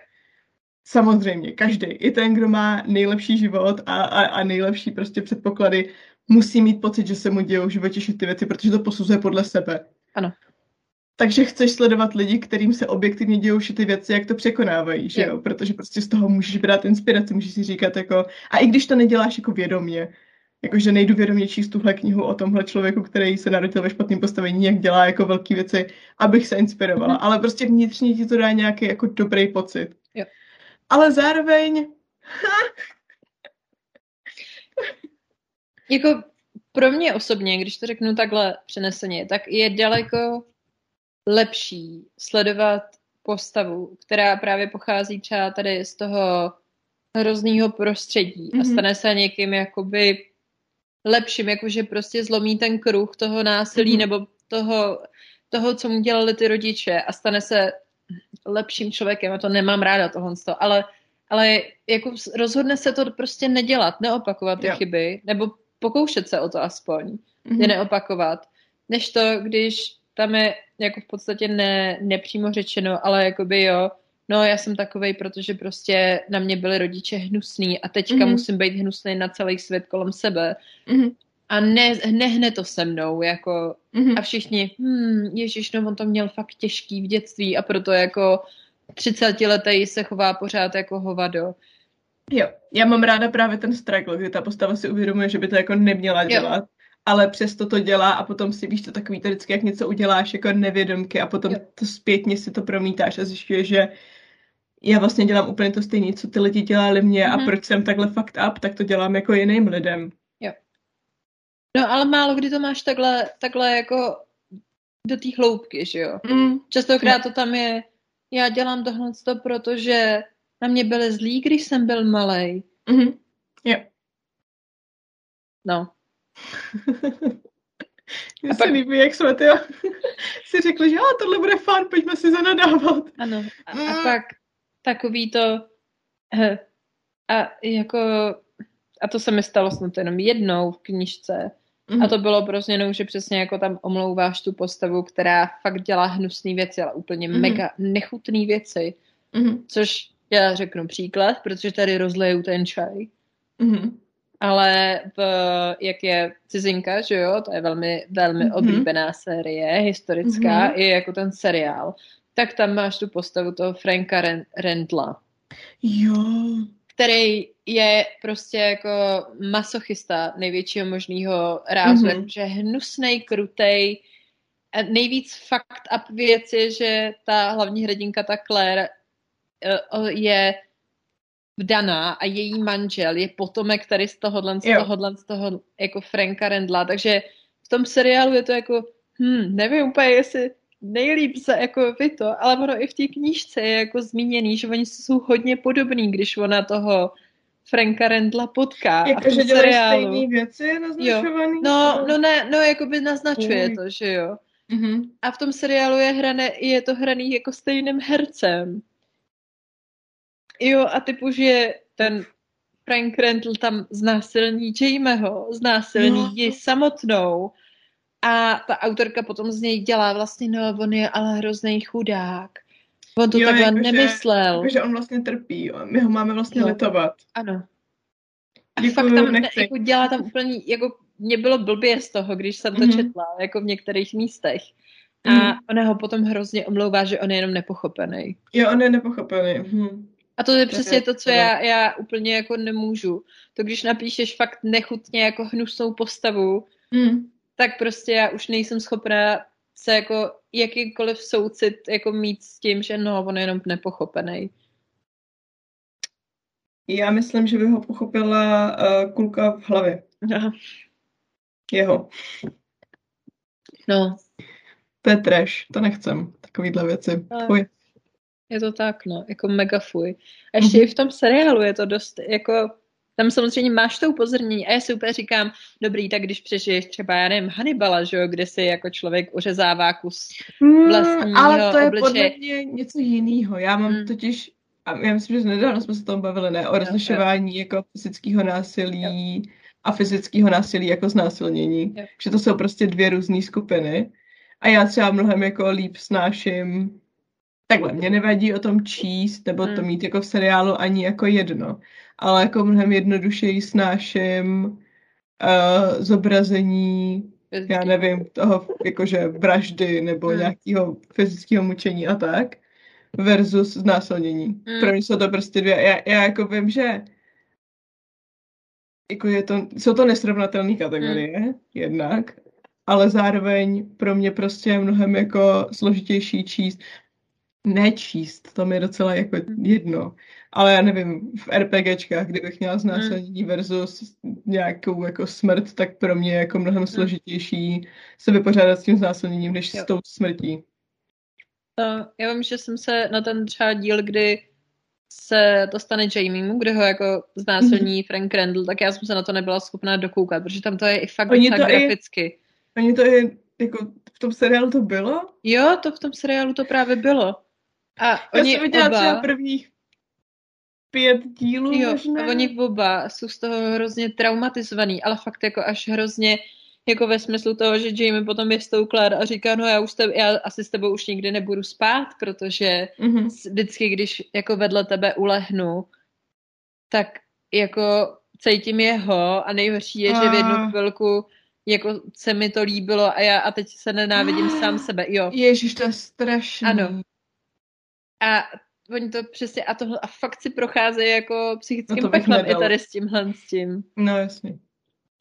Samozřejmě, každý. I ten, kdo má nejlepší život a, a, a nejlepší prostě předpoklady, musí mít pocit, že se mu dějou v životě šity věci, protože to posuzuje podle sebe. Ano. Takže chceš sledovat lidi, kterým se objektivně dějou ty věci, jak to překonávají, že jo? Protože prostě z toho můžeš brát inspiraci, můžeš si říkat jako, a i když to neděláš jako vědomě, jakože nejdu vědomě číst tuhle knihu o tomhle člověku, který se narodil ve špatném postavení, jak dělá jako velké věci, abych se inspirovala. Mm-hmm. Ale prostě vnitřně ti to dá nějaký jako dobrý pocit. Jo. Ale zároveň... jako pro mě osobně, když to řeknu takhle přeneseně, tak je daleko lepší sledovat postavu, která právě pochází třeba tady z toho hrozného prostředí mm-hmm. a mhm. stane se někým jakoby lepším, jakože prostě zlomí ten kruh toho násilí mm-hmm. nebo toho, toho, co mu dělali ty rodiče a stane se lepším člověkem. A to nemám ráda tohle, ale, ale jako rozhodne se to prostě nedělat, neopakovat ty jo. chyby, nebo pokoušet se o to aspoň, mm-hmm. je neopakovat, než to, když tam je jako v podstatě ne, nepřímo řečeno, ale jakoby jo, no já jsem takovej, protože prostě na mě byli rodiče hnusný a teďka mm-hmm. musím být hnusný na celý svět kolem sebe. Mm-hmm. A ne, nehne to se mnou, jako mm-hmm. a všichni, hm, ježiš, no on to měl fakt těžký v dětství a proto jako 30 letý se chová pořád jako hovado. Jo, já mám ráda právě ten struggle, kdy ta postava si uvědomuje, že by to jako neměla dělat. Jo ale přesto to dělá a potom si víš to takový to vždycky, jak něco uděláš jako nevědomky a potom jo. to zpětně si to promítáš a zjišťuješ, že já vlastně dělám úplně to stejné, co ty lidi dělali mě mm-hmm. a mhm. proč jsem takhle fucked up, tak to dělám jako jiným lidem. Jo. No ale málo kdy to máš takhle, takhle jako do té hloubky, že jo? Mm. Častokrát no. to tam je, já dělám tohle to, protože na mě byly zlí, když jsem byl malý. Mm-hmm. Jo. No. Mně se líbí, jak jsme tyjo, si řekli, že a tohle bude fajn, pojďme si zanadávat. Ano, a, a mm. pak takový to a jako a to se mi stalo snad jenom jednou v knižce mm-hmm. a to bylo pro změnu, že přesně jako tam omlouváš tu postavu, která fakt dělá hnusné věci, ale úplně mm-hmm. mega nechutné věci, mm-hmm. což já řeknu příklad, protože tady rozleju ten čaj. Mm-hmm ale v, jak je Cizinka, že jo, to je velmi, velmi mm-hmm. oblíbená série, historická, mm-hmm. i jako ten seriál, tak tam máš tu postavu toho Franka Rendla. Jo. Který je prostě jako masochista největšího možného rázu, mm-hmm. že hnusnej, krutej, a nejvíc fakt up věc je, že ta hlavní hrdinka, ta Claire, eh, je vdaná a její manžel je potomek tady z tohohle, z tohohle, z toho jako Franka Rendla, takže v tom seriálu je to jako, hm, nevím úplně, jestli nejlíp se jako vy to, ale ono i v té knížce je jako zmíněný, že oni jsou hodně podobní, když ona toho Franka Rendla potká. Jako, že dělají stejné věci naznačovaný? Jo. No, no ne, no jako by naznačuje mm. to, že jo. Mm-hmm. A v tom seriálu je, hrané, je to hraný jako stejným hercem. Jo, a typu, že ten Frank Randall tam znásilní Jamieho, znásilní no. ji samotnou a ta autorka potom z něj dělá vlastně, no on je ale hrozný chudák. On to Jo, takhle jakože- nemyslel. Takže on vlastně trpí, jo. my ho máme vlastně Jo. litovat. Ano. A Děkuju, fakt tam ne, nechci. jako dělá tam úplně, jako mě bylo blbě z toho, když jsem to Mhm. četla, jako v některých místech. A Mhm. ona ho potom hrozně omlouvá, že on je jenom nepochopený. Jo, on je nepochopený. Hm. A to je přesně to, co já, já úplně jako nemůžu. To když napíšeš fakt nechutně jako hnusnou postavu, Hm. tak prostě já už nejsem schopná se jako jakýkoliv soucit jako mít s tím, že no, on je jenom nepochopený. Já myslím, že by ho pochopila uh, kulka v hlavě. No, Jeho. no, To je trash, to nechcem. Takovýhle věci. No. Fuj. Je to tak, no, jako mega fuj. A ještě Mhm. i v tom seriálu je to dost, jako, tam samozřejmě máš to upozornění a já si úplně říkám, dobrý, tak když přežiješ třeba, já nevím, Hannibala, že jo, kde si jako člověk uřezává kus vlastního Hmm, ale to je obličeje. podle mě něco jiného. Já mám Hmm. totiž, a já myslím, že nedávno jsme se tom bavili, ne? O rozlišování jako fyzického násilí a fyzického násilí jako znásilnění. Jo. Že to jsou prostě dvě různé skupiny. A já třeba mnohem jako líp snáším Takhle, mě nevadí o tom číst nebo to Hmm. mít jako v seriálu ani jako jedno, ale jako mnohem jednodušeji snáším uh, zobrazení já nevím, toho jakože vraždy nebo Hmm. nějakého fyzického mučení a tak versus znásilnění. Hmm. Pro mě jsou to prostě dvě, já, já jako vím, že jako je to, jsou to nesrovnatelné kategorie, Hmm. jednak, ale zároveň pro mě prostě je mnohem jako složitější číst, nečíst, to mi je docela jako Hmm. jedno, ale já nevím, v RPGčkách, kdybych měla znásilnění versus nějakou jako smrt, tak pro mě je jako mnohem složitější se vypořádat s tím znásilněním, než Jo. s tou smrtí. No, já vím, že jsem se na ten třeba díl, kdy se to stane Jamiemu, kde ho jako znásilní Mhm. Frank Randall, tak já jsem se na to nebyla schopná dokoukat, protože tam to je i fakt Oni docela to i- graficky. Oni to je, jako v tom seriálu to bylo? Jo, to v tom seriálu to právě bylo. A Já oni jsem viděla třeba oba, prvních pět dílů jo, možná. a oni oba jsou z toho hrozně traumatizovaný, ale fakt jako až hrozně jako ve smyslu toho, že Jamie potom je s tou Claire a říká, no já, už tebe, já asi s tebou už nikdy nebudu spát, protože Mhm. vždycky, když jako vedle tebe ulehnu, tak jako cítím jeho a nejhorší je, že v jednu Ah. chvilku jako se mi to líbilo a já a teď se nenávidím Ah. sám sebe, jo. Ježíš, to je strašný. Ano. A oni to přesně, a tohle, a fakt si procházejí jako psychickým No to peklem i tady s tímhle s tím. No jasně.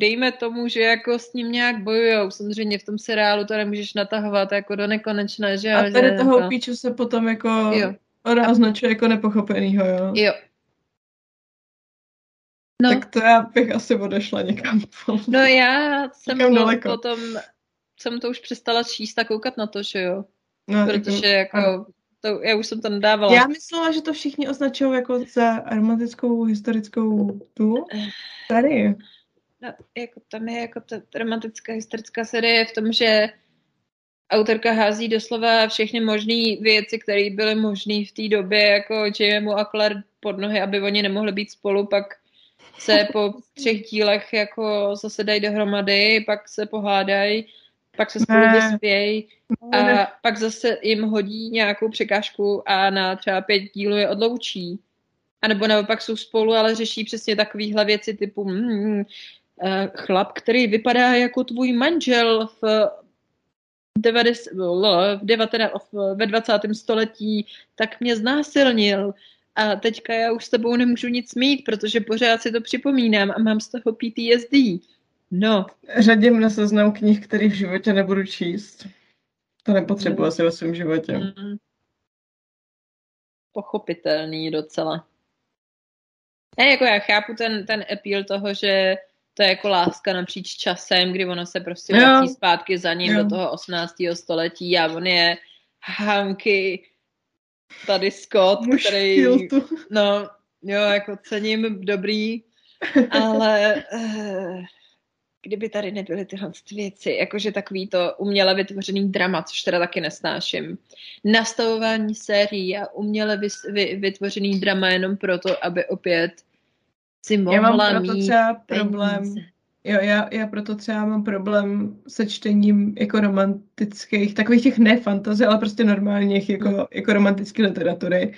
Dejme tomu, že jako s ním nějak bojujou. Samozřejmě v tom seriálu to nemůžeš natahovat jako do nekonečna, že A tady že toho jako- píču se potom jako Jo. označuje jako nepochopenýho, jo? Jo. No, Tak to já bych asi odešla někam. no já jsem Někam daleko. potom, jsem to už přestala číst a koukat na to, že jo. No, Protože ano. jako, to, já už jsem to nedávala. Já myslela, že to všichni označují jako za romantickou historickou tu sérii. No, jako tam je jako ta dramatická historická série v tom, že autorka hází doslova všechny možné věci, které byly možné v té době, jako Jamiemu a Claire pod nohy, aby oni nemohli být spolu, pak se po třech dílech jako zase dají dohromady, pak se pohádají, pak se spolu vyspějí a pak zase jim hodí nějakou překážku a na třeba pět dílů je odloučí. A nebo naopak jsou spolu, ale řeší přesně takovýhle věci typu mm, eh, chlap, který vypadá jako tvůj manžel v 90, v 19, v- ve 20. století, tak mě znásilnil. A teďka já už s tebou nemůžu nic mít, protože pořád si to připomínám a mám z toho PTSD. No, Řadím na seznam knih, který v životě nebudu číst. To nepotřebuji Mm. asi ve svém životě. mm, pochopitelný docela. Ne, jako já chápu ten, ten appeal toho, že to je jako láska napříč časem, kdy ona se prostě Jo. vrací zpátky za ním Jo. do toho 18. století a on je Hanky, tady Scott, Muž který, kiltu. no, jo, jako cením, dobrý, ale eh, kdyby tady nebyly tyhle ty věci, jakože takový to uměle vytvořený drama, což teda taky nesnáším. Nastavování sérií a uměle vys, vy, vytvořený drama jenom proto, aby opět si Já mám mohla proto mít třeba problém peníze. Jo, já, já proto třeba mám problém se čtením jako romantických, takových těch ne fantazy, ale prostě normálních jako, jako romantické literatury.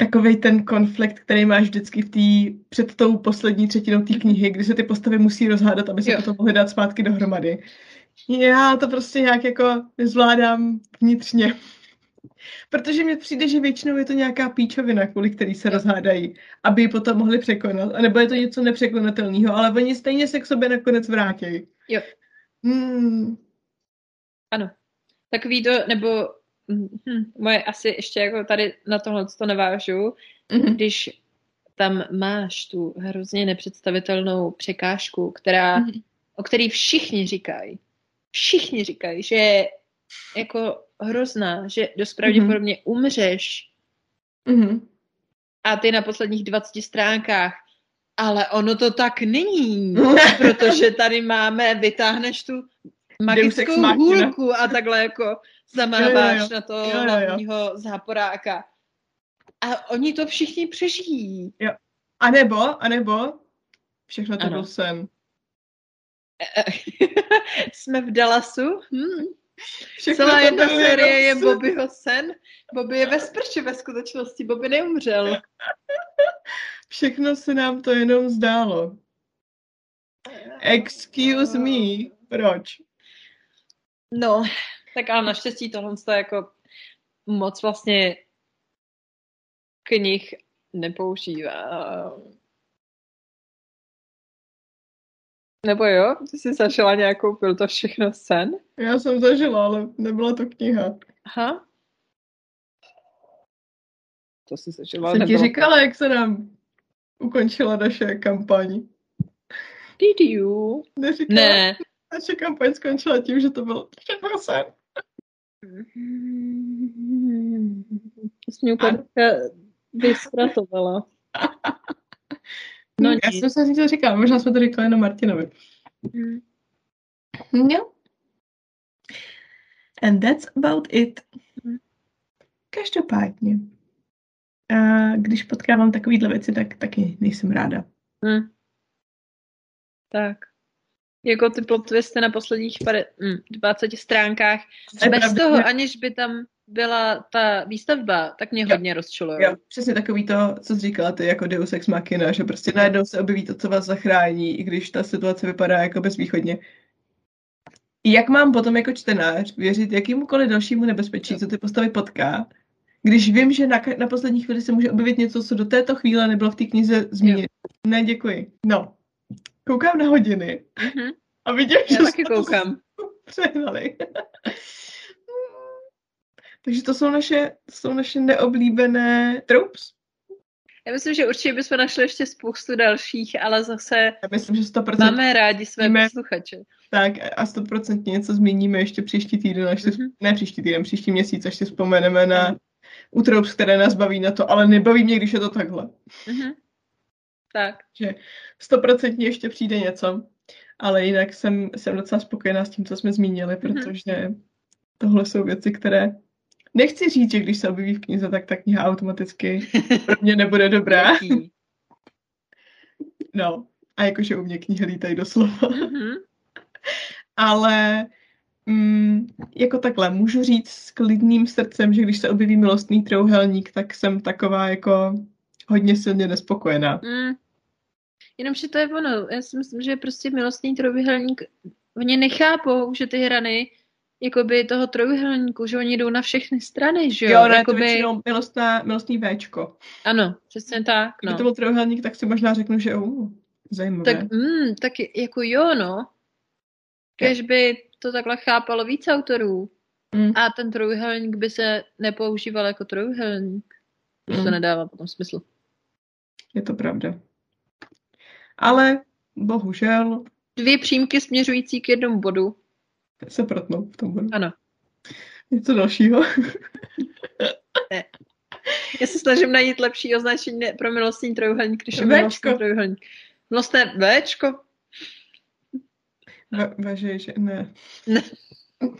Takový ten konflikt, který máš vždycky v tý, před tou poslední třetinou té knihy, kdy se ty postavy musí rozhádat, aby se jo. potom mohly dát zpátky dohromady. Já to prostě nějak jako zvládám vnitřně. Protože mně přijde, že většinou je to nějaká píčovina, kvůli který se rozhádají, aby ji potom mohli překonat. A nebo je to něco nepřekonatelného, ale oni stejně se k sobě nakonec vrátí. Jo. Hmm. Ano. Takový to, nebo hm, moje asi ještě jako tady na tohle to navážu, mm-hmm. když tam máš tu hrozně nepředstavitelnou překážku, která, mm-hmm. o který všichni říkají, všichni říkají, že je jako hrozná, že dost pravděpodobně mm-hmm. umřeš mm-hmm. a ty na posledních 20 stránkách ale ono to tak není, protože tady máme, vytáhneš tu magickou hůlku a takhle jako zamáváš na to jo, jo, jo. hlavního záporáka. A oni to všichni přežijí. Jo. A nebo, a nebo, všechno to ano. byl sen. Jsme v Dallasu. Hmm. Celá jedna série je Bobbyho sen. Bobby je ve sprše ve skutečnosti. Bobby neumřel. Všechno se nám to jenom zdálo. Excuse me. Proč? No, tak ale naštěstí tohle to jako moc vlastně knih nepoužívá. Nebo jo? Ty jsi zažila nějakou, byl to všechno sen? Já jsem zažila, ale nebyla to kniha. Aha. To jsi zažila, Jsem ti říkala, jak se nám ukončila naše kampaň. Did you? Neříkala. Ne. Naše kampaň skončila tím, že to bylo všechno sen. Jsi mě úplně vyspratovala. No, já nic. jsem si to říkala, možná jsme to říkali jenom Martinovi. Mm. Jo. And that's about it. Mm. Každopádně, a když potkávám takovýhle věci, tak taky nejsem ráda. Mm. Tak. Jako ty plot twisty na posledních pade, mm, 20 stránkách. Bez pravda, toho, aniž by tam byla ta výstavba, tak mě jo. hodně rozčuluje. Jo, přesně takový to, co jsi říkala, ty jako Deus Ex Machina, že prostě najednou se objeví to, co vás zachrání, i když ta situace vypadá jako bezvýchodně. Jak mám potom jako čtenář věřit jakýmukoliv dalšímu nebezpečí, jo. co ty postavy potká, když vím, že na, na poslední chvíli se může objevit něco, co do této chvíle nebylo v té knize zmínit. Ne, děkuji. No, koukám na hodiny mm-hmm. a vidím, Já že taky koukám. přehnali. Takže to jsou naše, to jsou naše neoblíbené tropes. Já myslím, že určitě bychom našli ještě spoustu dalších, ale zase Já myslím, že 100% máme rádi své zmíníme, posluchače. Tak a 100% něco zmíníme ještě příští týden, až si, mm-hmm. ne příští týden, příští měsíc, až si vzpomeneme na u tropes, které nás baví na to, ale nebaví mě, když je to takhle. Mm-hmm. Tak. Že 100% ještě přijde něco, ale jinak jsem, jsem docela spokojená s tím, co jsme zmínili, mhm. protože mm-hmm. tohle jsou věci, které Nechci říct, že když se objeví v knize, tak ta kniha automaticky pro mě nebude dobrá. no, a jakože u mě knihy lítají doslova. Mm-hmm. Ale mm, jako takhle, můžu říct s klidným srdcem, že když se objeví milostný trouhelník, tak jsem taková jako hodně silně nespokojená. Mm. Jenomže to je ono. Já si myslím, že prostě milostný trouhelník, oni nechápou, že ty hrany jakoby toho trojuhelníku, že oni jdou na všechny strany, že jo? Jo, ne, jakoby... to většinou milostná, milostný Včko. Ano, přesně tak, no. Kdyby to byl trojuhelník, tak si možná řeknu, že uh, zajímavé. Tak, mm, tak jako jo, no. Kež by to takhle chápalo víc autorů. Mm. A ten trojuhelník by se nepoužíval jako trojuhelník. Mm. To nedává potom smysl. Je to pravda. Ale bohužel... Dvě přímky směřující k jednomu bodu se protnou v tom bodu. Ano. Něco dalšího. ne. Já se snažím najít lepší označení pro milostný trojuhelník, když je milostný trojuhelník. Milostné Včko. Važe, že ne. Ne.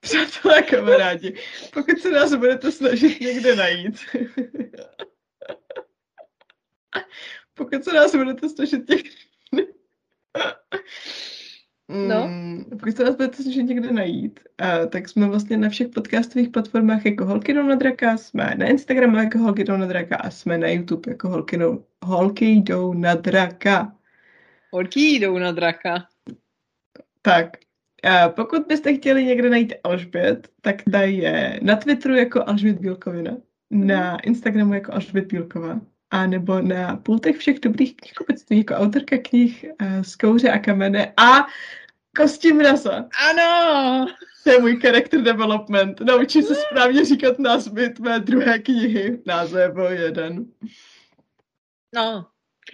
Přátelé kamarádi, pokud se nás budete snažit někde najít, pokud se nás budete snažit těch... No. Mm, Pokud se nás budete snažit někde najít, uh, tak jsme vlastně na všech podcastových platformách jako Holky jdou na draka, jsme na Instagramu jako Holky jdou na draka a jsme na YouTube jako Holky jdou, Holky jdou na draka. Holky jdou na draka. Tak, a pokud byste chtěli někde najít Alžbět, tak ta je na Twitteru jako Alžbět Bílkovina, na Instagramu jako Alžbět Bílková, a nebo na pultech všech dobrých knihkupectví jako autorka knih uh, z Kouře a kamene a Kosti mraza. Ano! To je můj character development. Naučím se správně říkat názvy tvé druhé knihy. Název byl jeden. No,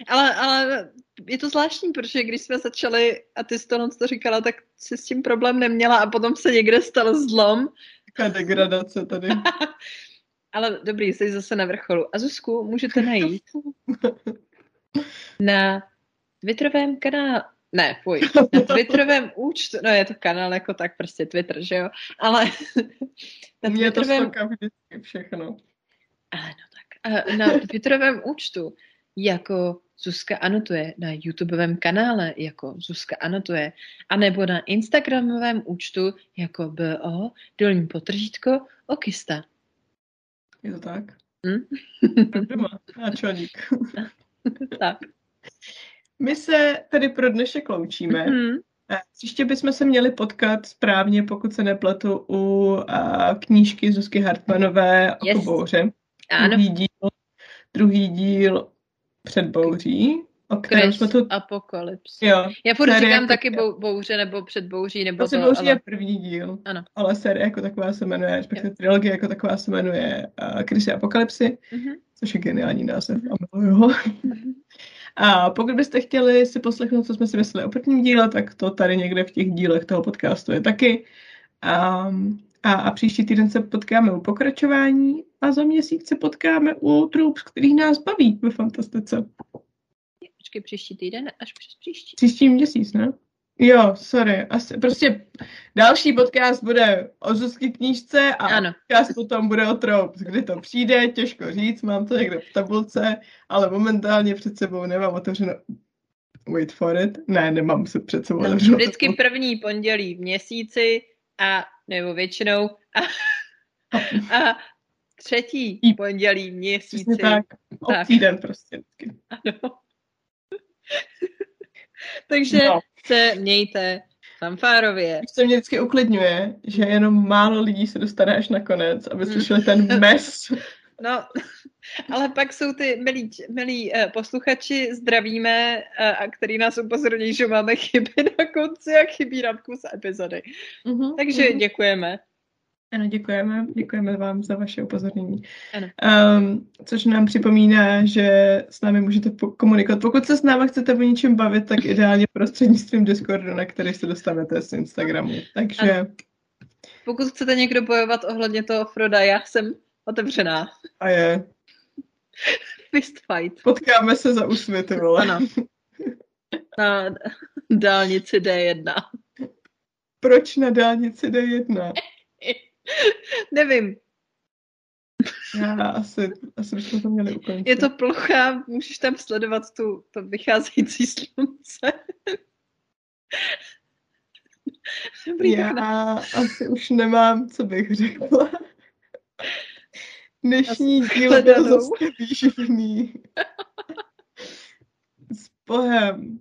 ale, ale je to zvláštní, protože když jsme začali a ty jsi to, to říkala, tak si s tím problém neměla a potom se někde stal zlom. Taká degradace tady. ale dobrý, jsi zase na vrcholu. A Zuzku můžete najít na Twitterovém kanálu. Ne, fuj. Na Twitterovém účtu, no je to kanál jako tak prostě Twitter, že jo? Ale na Mě to Twitterovém, stoká vždycky všechno. ano, tak. A na Twitterovém účtu jako Zuzka anotuje, na YouTubeovém kanále jako Zuzka anotuje, anebo na Instagramovém účtu jako BO dolní potržítko okista. Je to tak? Hm? Doma. Náčelník. tak. My se tady pro dnešek loučíme. Eh, Příště bychom se měli potkat správně, pokud se nepletu, u a, knížky Zuzky Hartmanové o Yes. bouře. Ano, Druhý díl, druhý díl předbouří, o kterém Chris jsme tu... Apocalypse. Jo, Já furt série říkám jako- taky bou, bouře nebo předbouří, nebo to bouří je ale... první díl, Ano. ale série jako taková se jmenuje, respektive trilogie jako taková se jmenuje uh, Krysy Apokalypsy, Mhm. což je geniální název a miluju ho. Mhm. A pokud byste chtěli si poslechnout, co jsme si mysleli o prvním díle, tak to tady někde v těch dílech toho podcastu je taky. Um, a, a příští týden se potkáme u pokračování a za měsíc se potkáme u Troops, který nás baví ve fantastice. Počkej, příští týden až přes příští. Příští měsíc, ne? Jo, sorry. Asi, prostě další podcast bude o Zuzky knížce a Ano. podcast potom bude o Troops. Kdy to přijde, těžko říct, mám to někde v tabulce, ale momentálně před sebou nemám otevřeno Wait for it. Ne, nemám se před sebou No, otevřenou vždycky první pondělí v měsíci a nebo většinou a, a třetí pondělí v Přesně měsíci. tak. O Tak. týden prostě. Ano. Takže No. se mějte fanfárově. Už se mě vždycky uklidňuje, že jenom málo lidí se dostane až na konec, aby slyšeli ten mes. No, ale pak jsou ty milí, milí uh, posluchači, zdravíme, uh, a který nás upozorní, že máme chyby na konci a chybí nám kus epizody. Mhm, Takže mhm. děkujeme. Ano, děkujeme. Děkujeme vám za vaše upozornění. Ano. Um, což nám připomíná, že s námi můžete po- komunikovat. Pokud se s námi chcete o něčem bavit, tak ideálně prostřednictvím Discordu, na který se dostanete z Instagramu. Takže Ano. Pokud chcete někdo bojovat ohledně toho Froda, já jsem otevřená. a je. Fist fight. Potkáme se za úsvit, vole. Ano. Na dálnici D1. Proč na dálnici D1? Nevím, Já asi, asi bychom to měli ukončit. je to plocha, můžeš tam sledovat tu, to vycházející slunce. Dobrý. Já asi už nemám, co bych řekla. Dnešní díl byl zase výživný. S Bohem.